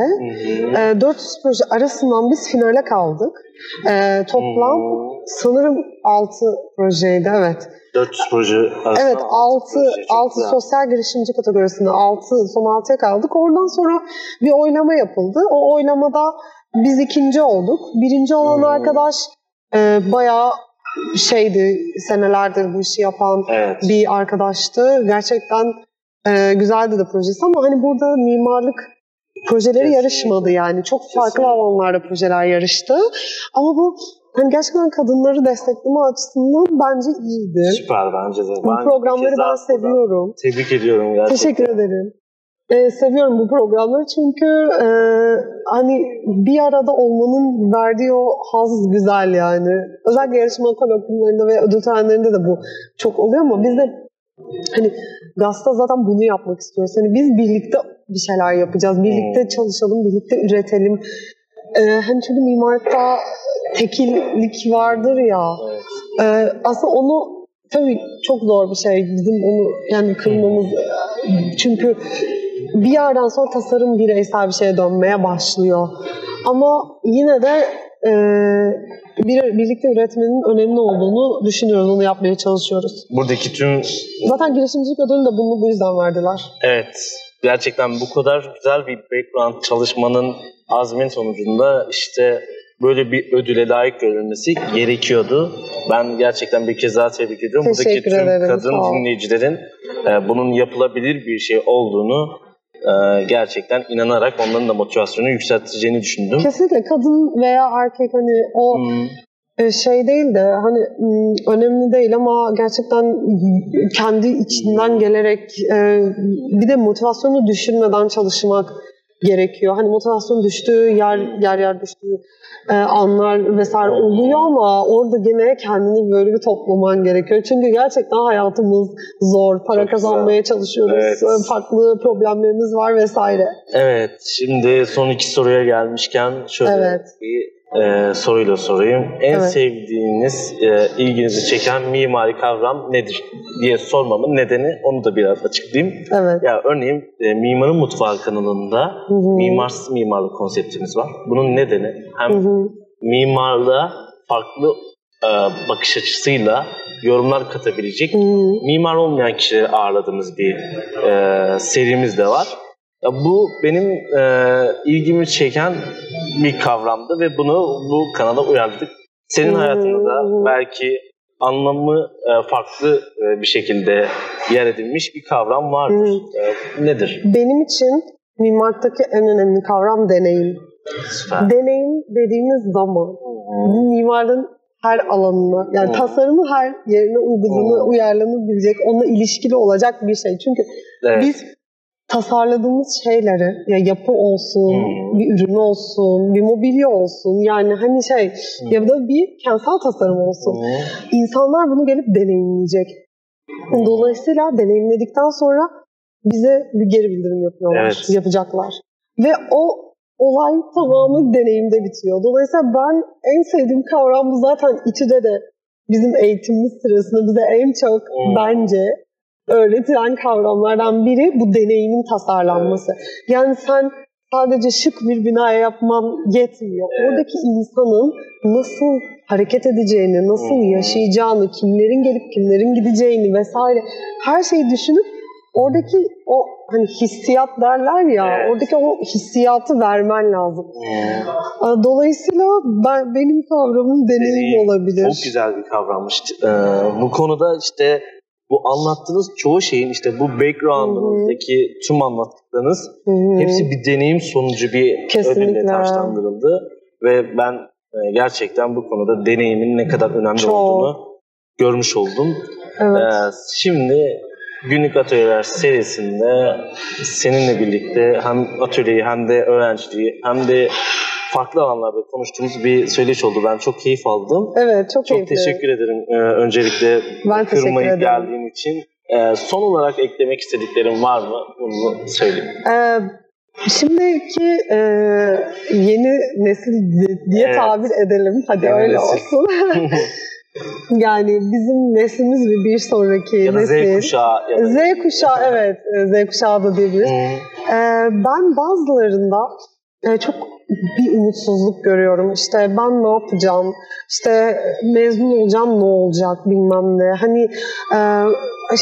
Hı. E, 400 proje arasından biz finale kaldık. E, toplam Hı. sanırım 6 projeydi evet. 400 proje arasında Evet 6 proje. Çok 6 güzel. sosyal girişimci kategorisinde 6 son 6'ya kaldık. Oradan sonra bir oylama yapıldı. O oylamada biz ikinci olduk. Birinci olan Hmm. arkadaş e, bayağı şeydi senelerdir bu işi yapan Evet. bir arkadaştı. Gerçekten e, güzeldi de projesi ama hani burada mimarlık projeleri Kesinlikle. yarışmadı yani. Çok farklı Kesinlikle. alanlarda projeler yarıştı. Ama bu hani gerçekten kadınları destekleme açısından bence iyiydi. Süper bence de. Bu Ben programları ben seviyorum. Tebrik ediyorum gerçekten. Teşekkür ederim. Ee, seviyorum bu programları çünkü e, hani bir arada olmanın verdiği o haz güzel yani. Özellikle yarışma kolokviyalarında ve ödül törenlerinde de bu çok oluyor ama biz de Hani GAS'ta zaten bunu yapmak istiyoruz. Hani biz birlikte bir şeyler yapacağız. Birlikte Hmm. çalışalım, birlikte üretelim. Ee, hani çünkü mimarlıkta tekillik vardır ya. Evet. Ee, aslında onu tabii çok zor bir şey bizim onu yani kırmamız çünkü bir yerden sonra tasarım bireysel bir şeye dönmeye başlıyor. Ama yine de e, bir, birlikte üretmenin önemli olduğunu düşünüyoruz. Onu yapmaya çalışıyoruz. Buradaki tüm Zaten girişimcilik ödülünü de bunu bu yüzden verdiler. Evet. Gerçekten bu kadar güzel bir background çalışmanın azmin sonucunda işte böyle bir ödüle layık görülmesi gerekiyordu. Ben gerçekten bir kez daha tebrik ediyorum. Buradaki Teşekkür tüm ederim, kadın sağ ol. dinleyicilerin e, bunun yapılabilir bir şey olduğunu e, gerçekten inanarak onların da motivasyonu yükselteceğini düşündüm. Kesinlikle kadın veya erkek hani o Hmm, e, şey değil de hani m, önemli değil ama gerçekten kendi içinden gelerek e, bir de motivasyonu düşürmeden çalışmak gerekiyor. Hani motivasyon düştüğü yer yer yer düştüğü e, anlar vesaire oluyor ama orada gene kendini böyle bir toplaman gerekiyor. Çünkü gerçekten hayatımız zor. Para Çok kazanmaya çalışıyoruz. Evet. E, Farklı problemlerimiz var vesaire. Evet, şimdi son iki soruya gelmişken şöyle Evet. bir e, soruyla sorayım. En Evet. sevdiğiniz, e, ilginizi çeken mimari kavram nedir diye sormamın nedeni onu da biraz açıklayayım. Evet. Ya örneğin e, Mimarın Mutfağı kanalında Hı hı. mimarsız mimarlık konseptimiz var. Bunun nedeni hem Hı hı. mimarlığa farklı e, bakış açısıyla yorumlar katabilecek Hı hı. mimar olmayan kişileri ağırladığımız bir e, serimiz de var. Ya bu benim e, ilgimi çeken bir kavramdı ve bunu bu kanala uyarladık. Senin Hmm. hayatında da belki anlamı e, farklı e, bir şekilde yer edilmiş bir kavram vardır. E, nedir? Benim için mimarlıktaki en önemli kavram deneyim. Süper. Deneyim dediğimiz zaman bu mimarın her alanına yani Hmm. tasarımı her yerine uygulanı, Hmm. uyarlanabilecek, onunla ilişkili olacak bir şey. Çünkü Evet. biz tasarladığımız şeyleri ya yapı olsun, Hmm. bir ürün olsun, bir mobilya olsun yani hani şey Hmm. ya da bir kentsel tasarım olsun. Hı. İnsanlar bunu gelip deneyimleyecek. Dolayısıyla deneyimledikten sonra bize bir geri bildirim yapıyorlar, Evet. yapacaklar. Ve o olay tamamı deneyimde bitiyor. Dolayısıyla ben en sevdiğim kavram bu zaten İTÜ'de de bizim eğitimimiz sırasında bize en çok Hmm. bence öğretilen kavramlardan biri bu deneyimin tasarlanması. Yani sen sadece şık bir bina yapman yetmiyor. Evet. Oradaki insanın nasıl hareket edeceğini, nasıl Hmm. yaşayacağını, kimlerin gelip kimlerin gideceğini vesaire her şeyi düşünüp oradaki o hani hissiyat derler ya, Evet. oradaki o hissiyatı vermen lazım. Hı. Dolayısıyla ben benim kavramım deneyim Deneyim. olabilir. Çok güzel bir kavrammış. Ee, bu konuda işte bu anlattığınız çoğu şeyin işte bu background'ınızdaki tüm anlattıklarınız Hı hı. hepsi bir deneyim sonucu bir Kesinlikle. ödülle taşlandırıldı ve ben e, gerçekten bu konuda deneyimin ne kadar önemli Çok. olduğunu görmüş oldum. Evet. Ee, şimdi Günlük Atölyeler serisinde seninle birlikte hem atölyeyi hem de öğrenciliği hem de farklı alanlarda konuştuğumuz bir söyleşi oldu. Ben çok keyif aldım. Evet, çok, Çok keyifli. teşekkür ederim e, öncelikle Ben teşekkür kırmayıp ederim. geldiğin için. E, son olarak eklemek istediklerim var mı? Bunu söyleyeyim. Ee, şimdiki e, yeni nesil diye Evet. tabir edelim. Hadi Yeni öyle nesil. olsun. [laughs] yani bizim neslimiz ve bir sonraki ya da nesil. Z kuşağı. Ya da... Z kuşağı evet. e, Z kuşağı da diyebiliriz. Ee, ben bazılarında e, çok bir umutsuzluk görüyorum. İşte ben ne yapacağım? İşte mezun olacağım ne olacak bilmem ne. Hani e,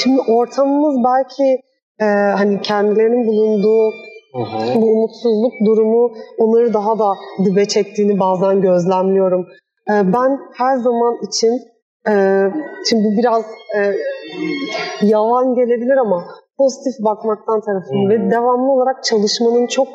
şimdi ortamımız belki e, hani kendilerinin bulunduğu hı. bu umutsuzluk durumu onları daha da dibe çektiğini bazen gözlemliyorum. E, ben her zaman için e, şimdi bu biraz e, yalan gelebilir ama pozitif bakmaktan tarafım Hmm. ve devamlı olarak çalışmanın çok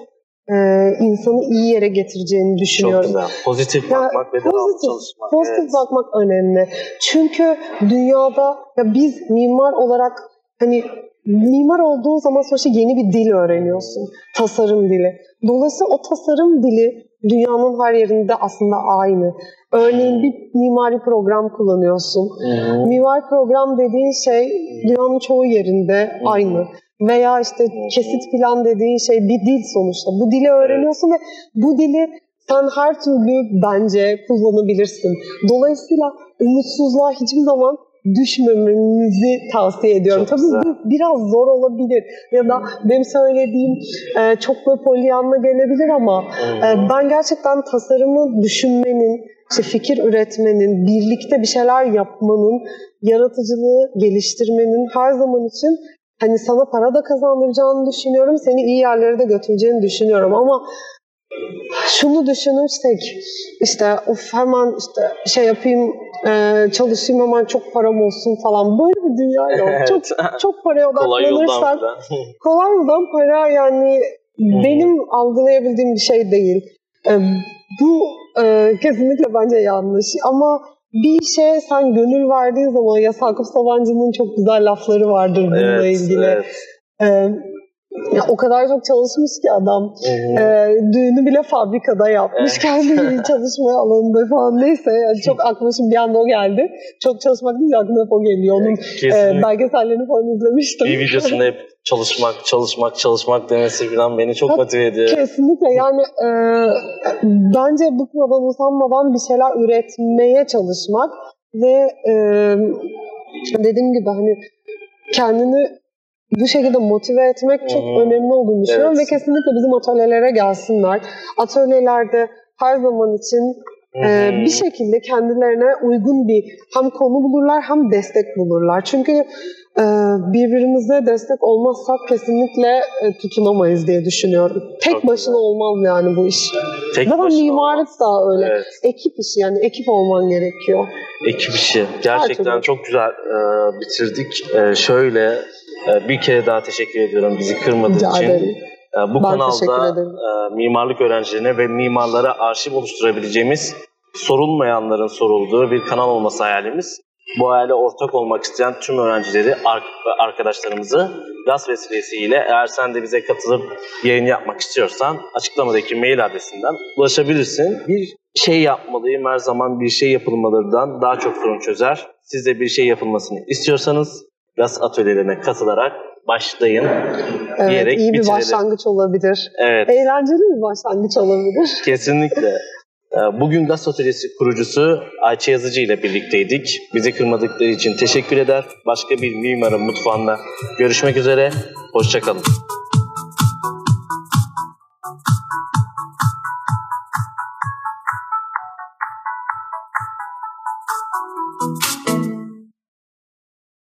e, insanı iyi yere getireceğini Çok düşünüyorum. güzel. Pozitif Ya, bakmak ve pozitif, çalışmak. Pozitif Evet. bakmak önemli. Çünkü dünyada ya biz mimar olarak hani mimar olduğun zaman sonuçta yeni bir dil öğreniyorsun. Tasarım dili. Dolayısıyla o tasarım dili dünyanın her yerinde aslında aynı. Örneğin bir mimari program kullanıyorsun. Hı-hı. Mimari program dediğin şey dünyanın çoğu yerinde aynı. Veya işte kesit plan dediğin şey bir dil sonuçta. Bu dili öğreniyorsun ve bu dili sen her türlü bence kullanabilirsin. Dolayısıyla umutsuzluğa hiçbir zaman düşmemenizi tavsiye ediyorum. Çok Tabii güzel. bu biraz zor olabilir ya da benim söylediğim e, çok böyle polyanla gelebilir ama e, ben gerçekten tasarımı düşünmenin, işte fikir üretmenin, birlikte bir şeyler yapmanın, yaratıcılığı geliştirmenin her zaman için hani sana para da kazandıracağını düşünüyorum, seni iyi yerlere de götüreceğini düşünüyorum ama şunu düşünürsek işte of hemen işte şey yapayım e, çalışayım hemen çok param olsun falan böyle bir dünya yok. [laughs] Evet. Çok çok paraya [laughs] odaklanırsak [laughs] kolay yoldan para yani benim algılayabildiğim bir şey değil. E, bu e, kesinlikle bence yanlış ama bir işe sen gönül verdiğin zaman ya Sakıp Sabancı'nın çok güzel lafları vardır bununla Evet, ilgili. evet. E, ya o kadar çok çalışmış ki adam. Ee, düğünü bile fabrikada yapmış. Evet. Kendi gibi [laughs] çalışma alanında falan. Neyse yani çok aklıma şimdi bir anda o geldi. Çok çalışmak deyince aklıma hep o geliyor. Onun e, Kesinlikle. belgesellerini falan izlemiştim. bir videosunda hep çalışmak, çalışmak, çalışmak demesi falan beni çok motive ediyor. Kesinlikle yani e, bence bıkmadan usanmadan bir şeyler üretmeye çalışmak ve e, dediğim gibi hani kendini bu şekilde motive etmek çok Hı hı. önemli olduğunu düşünüyorum Evet. ve kesinlikle bizim atölyelere gelsinler. Atölyelerde her zaman için e, bir şekilde kendilerine uygun bir hem konu bulurlar hem destek bulurlar. Çünkü e, birbirimize destek olmazsak kesinlikle e, tutunamayız diye düşünüyorum. Tek Çok başına güzel. olmaz yani bu iş. Tek Zaten mimarlık da öyle. Evet. Ekip işi yani ekip olman gerekiyor. Ekip işi. Gerçekten türlü. çok güzel e, bitirdik. E, şöyle bir kere daha teşekkür ediyorum bizi kırmadığın Rica için. ederim. E, bu Ben kanalda e, mimarlık öğrencilerine ve mimarlara arşiv oluşturabileceğimiz sorulmayanların sorulduğu bir kanal olması hayalimiz. Bu hayale ortak olmak isteyen tüm öğrencileri, arkadaşlarımızı gaz vesilesiyle eğer sen de bize katılıp yayın yapmak istiyorsan açıklamadaki mail adresinden ulaşabilirsin. Bir şey yapmalıyım her zaman bir şey yapılmalarından daha çok sorun çözer. Siz de bir şey yapılmasını istiyorsanız gaz atölyelerine katılarak başlayın Evet, diyerek iyi bir bitirelim. başlangıç olabilir. Evet. Eğlenceli bir başlangıç olabilir. [laughs] Kesinlikle. Ee, Bugün Gaz Atölyesi kurucusu Ayça Yazıcı ile birlikteydik. Bizi kırmadıkları için teşekkür eder. Başka bir mimarın mutfağında görüşmek üzere. Hoşçakalın.